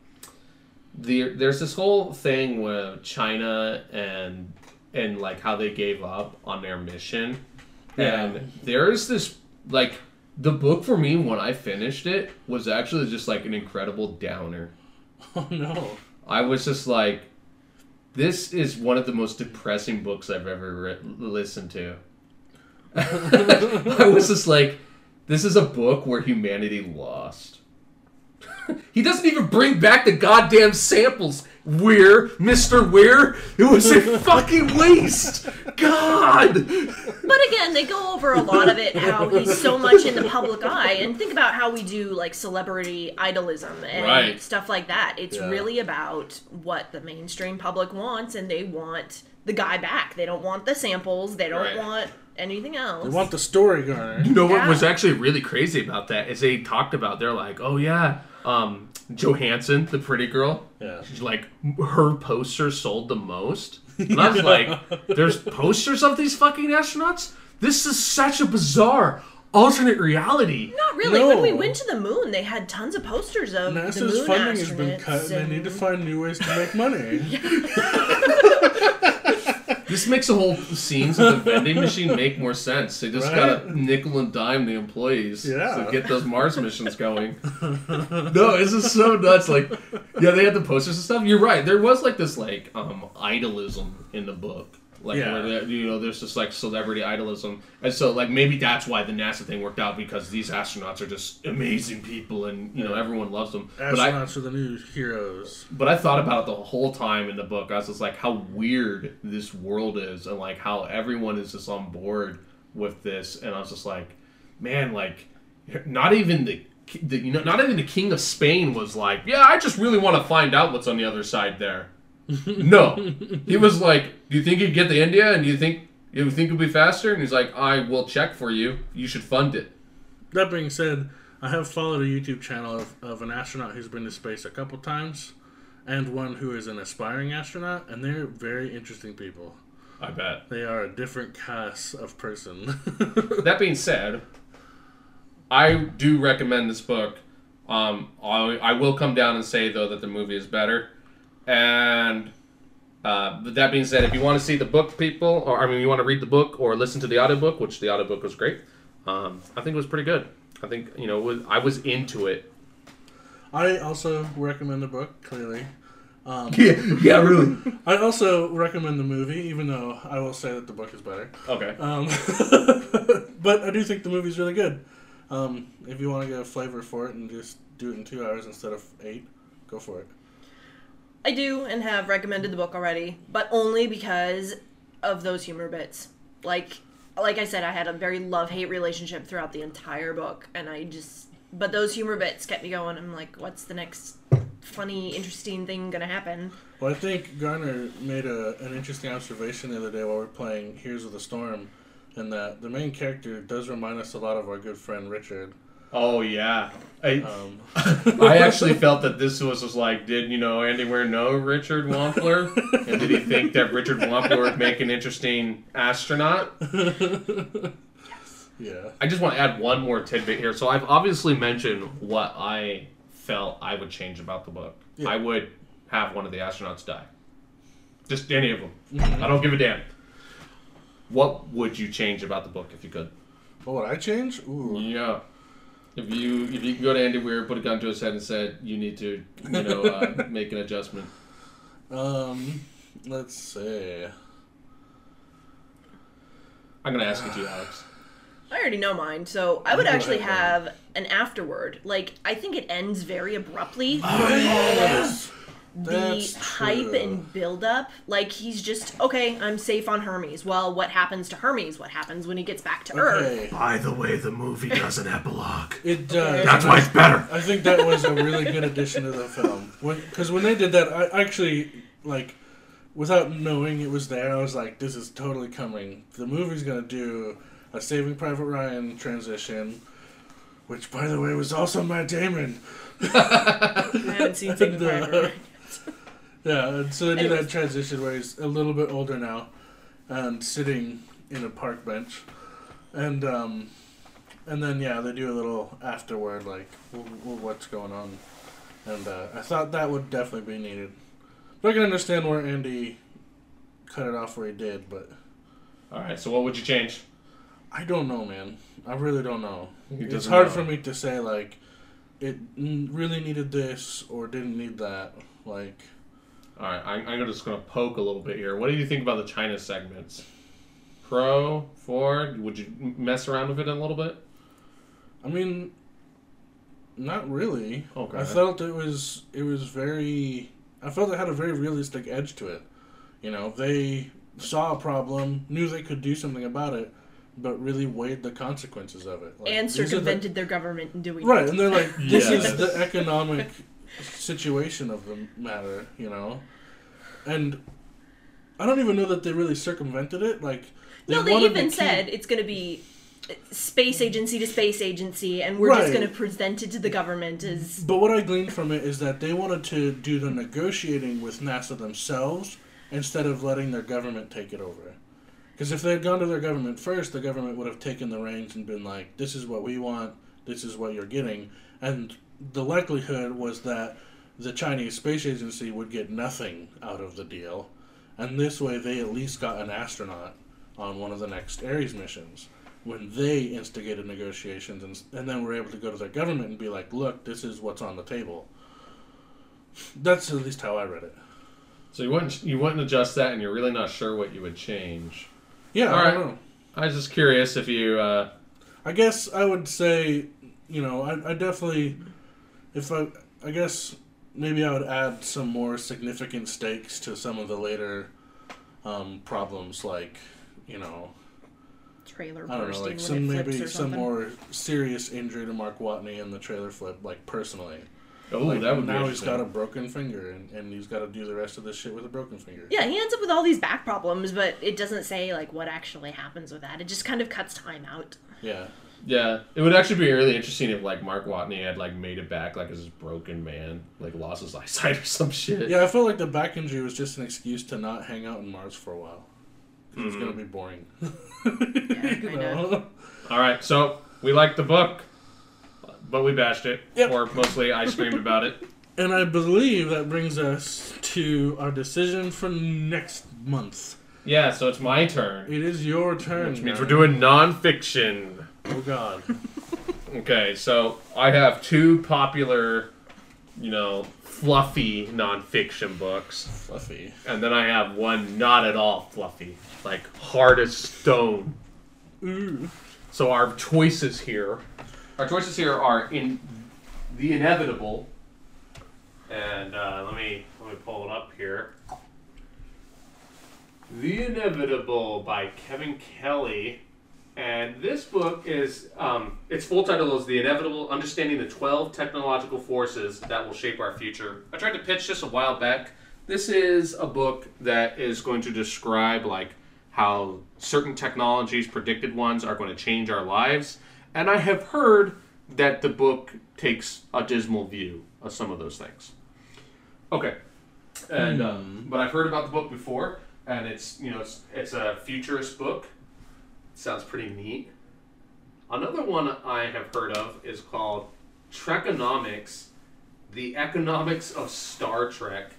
the there's this whole thing with China and and like how they gave up on their mission, Yeah. and there's this like the book for me when I finished it was actually just like an incredible downer. Oh, no. I was just like, this is one of the most depressing books I've ever re- listened to. I was just like, this is a book where humanity lost. he doesn't even bring back the goddamn samples. Weir, Mr. Weir. It was a fucking waste. God. But again, they go over a lot of it, how he's so much in the public eye, and think about how we do like celebrity idolism and Right. stuff like that. It's Yeah. really about what the mainstream public wants, and they want the guy back. They don't want the samples. They don't Right. want anything else. They want the story, Garner. You know what was actually really crazy about that is they talked about they're like, oh yeah, um, Johanssen, the pretty girl, Yeah. she's like her poster sold the most. And I was like, there's posters of these fucking astronauts. This is such a bizarre alternate reality. Not really. When we went to the moon, they had tons of posters of the NASA's moon funding has been astronauts cut, and they need to find new ways to make money. This makes the whole scenes of the vending machine make more sense. They just Right? gotta nickel and dime the employees Yeah. to get those Mars missions going. no, this is so nuts. Like, yeah, they had the posters and stuff. You're right. There was like this like um idolism in the book. Like Yeah. where you know, there's just like celebrity idolism, and so like maybe that's why the NASA thing worked out because these astronauts are just amazing people, and you know everyone loves them. But I, Astronauts are the new heroes. but I thought about it the whole time in the book. I was just like, how weird this world is, and like how everyone is just on board with this. And I was just like, man, like not even the, the you know not even the king of Spain was like, yeah, I just really want to find out what's on the other side there. No, he was like, do you think you would get to India and do you think you think it'll be faster? And he's like, I will check for you. You should fund it. That being said, I have followed a YouTube channel of, of an astronaut who's been to space a couple times, and one who is an aspiring astronaut, and they're very interesting people. I bet. They are a different class of person. That being said, I do recommend this book. Um, I, I will come down and say though that the movie is better, and uh, that being said, if you want to see the book, people, or I mean, you want to read the book or listen to the audiobook, which the audiobook was great. Um, I think it was pretty good. I think you know was, I was into it. I also recommend the book, clearly. Um, Yeah, yeah, really. I also recommend the movie, even though I will say that the book is better. Okay. Um, but I do think the movie's really good. Um, if you want to get a flavor for it and just do it in two hours instead of eight, go for it. I do and have recommended the book already, but only because of those humor bits. Like like I said, I had a very love hate relationship throughout the entire book, and I just but those humor bits kept me going. I'm like, what's the next funny, interesting thing gonna happen? Well, I think Garner made a, an interesting observation the other day while we are playing Heroes of the Storm, and that the main character does remind us a lot of our good friend Richard. Oh yeah. I, Um, I actually felt that this was, was like, did you know Andy Weir know Richard Wampler? and did he think that Richard Wampler would make an interesting astronaut? yeah. I just want to add one more tidbit here. So I've obviously mentioned what I felt I would change about the book. Yeah. I would have one of the astronauts die. Just any of them. I don't give a damn. What would you change about the book if you could? What would I change? Ooh. Yeah. If you if you could go to Andy Weir, put a gun to his head, and said you need to, you know, uh, make an adjustment. Um, let's see. I'm gonna ask you too, Alex. I already know mine, so I would actually have an afterword. Like, I think it ends very abruptly. Yes. The That's hype true. and build up like he's just okay i'm safe on hermes well what happens to hermes what happens when he gets back to earth By the way, the movie does an epilogue. It does. That's why it's better. I think that was a really good addition to the film. Because when, they did that, I actually, like, without knowing it was there, I was like, this is totally coming. The movie's going to do a Saving Private Ryan transition, which, by the way, was also Matt Damon. i haven't seen Saving Private Ryan. Yeah, and so they do that transition where he's a little bit older now and sitting in a park bench. And, um, and then, yeah, they do a little afterword, like, w- w- what's going on. And uh, I thought that would definitely be needed. But I can understand where Andy cut it off where he did, but All right. So what would you change? I don't know, man. I really don't know. He It's hard know. for me to say, like, it really needed this or didn't need that. Like, All right. I'm, I'm just gonna poke a little bit here. What do you think about the China segments? Pro, for? Would you mess around with it a little bit? I mean, not really. Okay. I felt it was it was very. I felt it had a very realistic edge to it. You know, they saw a problem, knew they could do something about it, but really weighed the consequences of it. Like, and these are the- circumvented their government in doing Right, it. and they're like, this Yes. is the economic situation of the matter, you know, and I don't even know that they really circumvented it. Like, no they wanted to even keep- said it's going to be uh, space agency to space agency and we're just going to present it to the government as But what I gleaned from it is that they wanted to do the negotiating with NASA themselves instead of letting their government take it over. Because if they had gone to their government first, the government would have taken the reins and been like, this is what we want, this is what you're getting. And the likelihood was that the Chinese Space Agency would get nothing out of the deal. And this way, they at least got an astronaut on one of the next Ares missions when they instigated negotiations and, and then were able to go to their government and be like, look, this is what's on the table. That's at least how I read it. So you wouldn't you wouldn't adjust that, and you're really not sure what you would change. Yeah, All I right. don't know. I was just curious if you. Uh, I guess I would say, you know, I, I definitely, if I, I guess maybe I would add some more significant stakes to some of the later um, problems, like, you know, trailer I don't know, like some maybe some more serious injury to Mark Watney in the trailer flip, like personally. Oh, like, that would be now he's interesting. got a broken finger, and, and he's got to do the rest of this shit with a broken finger. Yeah, he ends up with all these back problems, but it doesn't say like what actually happens with that. It just kind of cuts time out. Yeah. Yeah, it would actually be really interesting if like Mark Watney had like made it back like as this broken man, like lost his eyesight or some shit. Yeah, I felt like the back injury was just an excuse to not hang out in Mars for a while. It was Mhm. gonna be boring. Yeah, You I know? All right, so we liked the book, but we bashed it, Yep. or mostly I screamed about it. And I believe that brings us to our decision for next month. Yeah, so it's my turn, It is your turn. which means now. we're doing nonfiction. Oh God. Okay, so I have two popular, you know, fluffy nonfiction books, Fluffy. and then I have one not at all fluffy, like hard as stone. Ooh. So our choices here, our choices here are in the inevitable, and uh, let me let me pull it up here. The Inevitable by Kevin Kelly. And this book is, um, its full title is The Inevitable Understanding the 12 Technological Forces That Will Shape Our Future. I tried to pitch this a while back. This is a book that is going to describe, like, how certain technologies, predicted ones, are going to change our lives. And I have heard that the book takes a dismal view of some of those things. Okay. And, um, but I've heard about the book before, and it's, you know, it's, it's a futurist book. Sounds pretty neat. Another one I have heard of is called Trekonomics, the economics of Star Trek.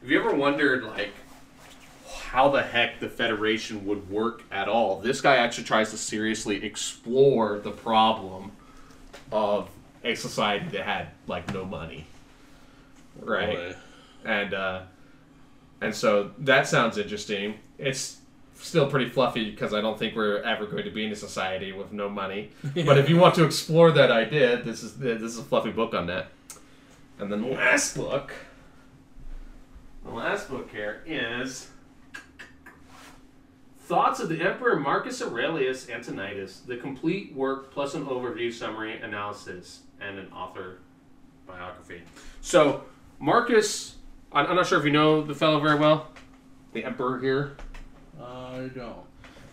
Have you ever wondered, like, how the heck the Federation would work at all? This guy actually tries to seriously explore the problem of a society that had, like, no money. Right? Boy. and uh, and so that sounds interesting. It's still pretty fluffy because I don't think we're ever going to be in a society with no money. But if you want to explore that idea, this is this is a fluffy book on that. And then the last book, the last book here is Thoughts of the Emperor Marcus Aurelius Antoninus, the complete work plus an overview, summary, analysis, and an author biography. So Marcus, I'm not sure if you know the fellow very well, the emperor here. I don't.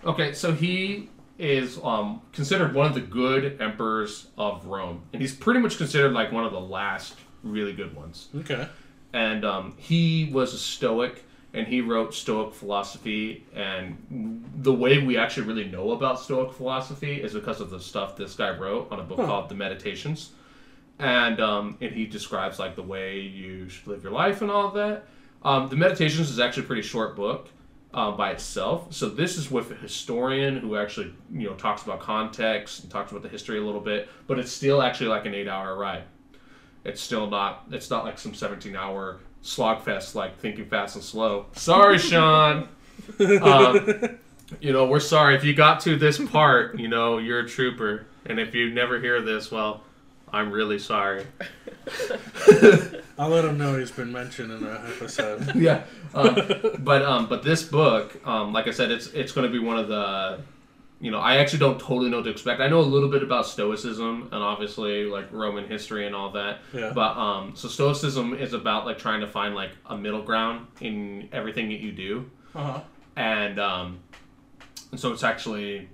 Okay, so he is um, considered one of the good emperors of Rome, and he's pretty much considered like one of the last really good ones. Okay. And um, he was a Stoic, and he wrote Stoic philosophy. And the way we actually really know about Stoic philosophy is because of the stuff this guy wrote on a book Huh. called The Meditations. And um, and he describes like the way you should live your life and all of that. Um, the Meditations is actually a pretty short book uh, by itself. So this is with a historian who actually you know talks about context and talks about the history a little bit, but it's still actually like an eight-hour ride. It's still not. It's not like some 17-hour slogfest like Thinking Fast and Slow. Sorry, Sean. um, you know, we're sorry if you got to this part. You know, you're a trooper, and if you never hear this, well, I'm really sorry. I'll let him know he's been mentioned in our episode. yeah. Um, but um, but this book, um, like I said, it's it's going to be one of the, you know, I actually don't totally know what to expect. I know a little bit about Stoicism and obviously like Roman history and all that. Yeah. But um, so Stoicism is about like trying to find like a middle ground in everything that you do, Uh-huh. and um, and so it's actually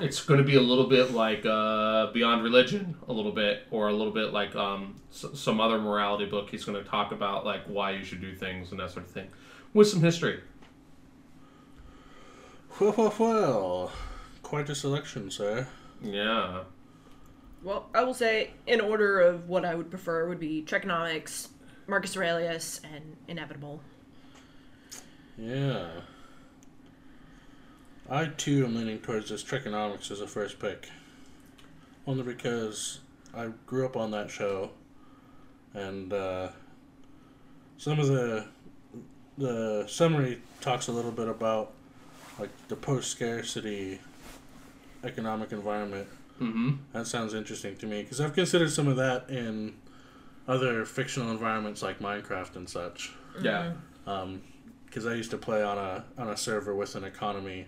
it's going to be a little bit like uh, beyond religion a little bit or a little bit like um, s- some other morality book he's going to talk about like why you should do things and that sort of thing with some history Well, well, well. Quite a selection, sir. yeah Well, I will say, in order of what I would prefer, would be Trekonomics, Marcus Aurelius, and Inevitable. Yeah. I too am leaning towards this Trekonomics as a first pick. Only because I grew up on that show, and uh, some of the the summary talks a little bit about like the post scarcity economic environment. mm-hmm That sounds interesting to me because I've considered some of that in other fictional environments like Minecraft and such yeah because I used to play on a on a server with an economy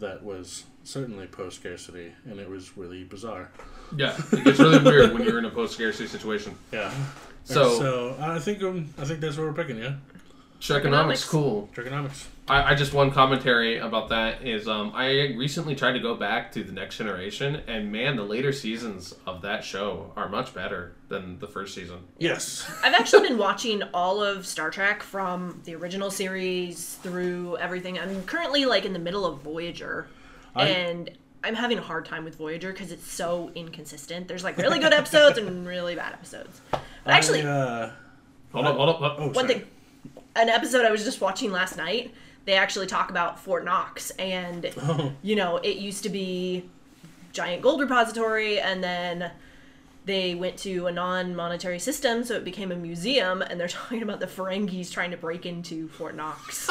that was certainly post scarcity, and it was really bizarre. Yeah, it gets really weird when you're in a post scarcity situation. Yeah. So, so I think um, I think that's what we're picking. Yeah, Trekonomics, Trekonomics. cool. trekonomics. I, I just one commentary about that is um, I recently tried to go back to the Next Generation, and man, the later seasons of that show are much better than the first season. Yes. I've actually been watching all of Star Trek from the original series through everything. I'm currently like in the middle of Voyager, I- and I'm having a hard time with Voyager because it's so inconsistent. There's like really good episodes and really bad episodes. But actually, I, uh, Hold up, hold up. hold up. oh, one sorry. thing, an episode I was just watching last night, they actually talk about Fort Knox, and Oh. you know, it used to be giant gold repository, and then they went to a non-monetary system, so it became a museum, and they're talking about the Ferengis trying to break into Fort Knox.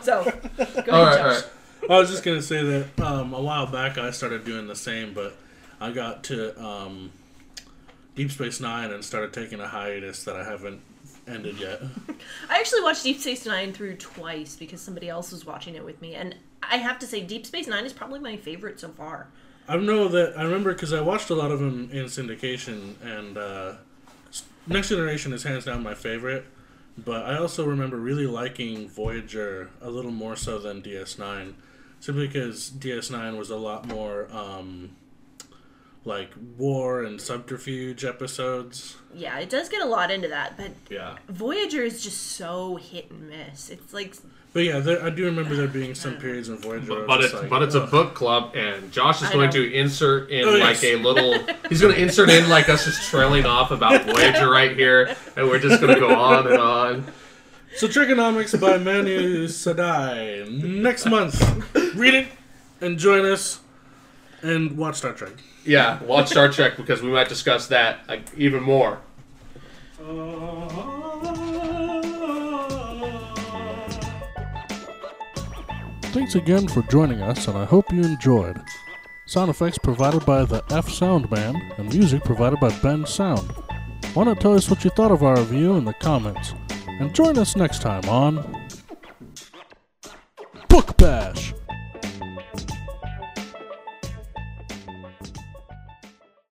so, go ahead, All right, Josh. all right. I was just gonna say that um, a while back I started doing the same, but I got to um, Deep Space Nine and started taking a hiatus that I haven't ended yet. I actually watched Deep Space Nine through twice because somebody else was watching it with me, and I have to say, Deep Space Nine is probably my favorite so far. I know that I remember because I watched a lot of them in syndication, and uh, Next Generation is hands down my favorite. But I also remember really liking Voyager a little more so than DS9, simply because DS9 was a lot more um, like war and subterfuge episodes. Yeah, it does get a lot into that, but Yeah. Voyager is just so hit and miss. It's like But yeah, there, I do remember there being some periods in Voyager. But, but it's like, but it's a book club, and Josh is I going know. to insert in Oh, like yes. a little. He's going to insert in like us just trailing off about Voyager right here, and we're just going to go on and on. So Trekonomics by Manu Saadia. Next month, read it and join us and watch Star Trek. Yeah, watch Star Trek because we might discuss that like, even more. Thanks again for joining us, and I hope you enjoyed. Sound effects provided by the F Sound Band, and music provided by Bensound. Why not tell us what you thought of our review in the comments? And join us next time on Book Bash!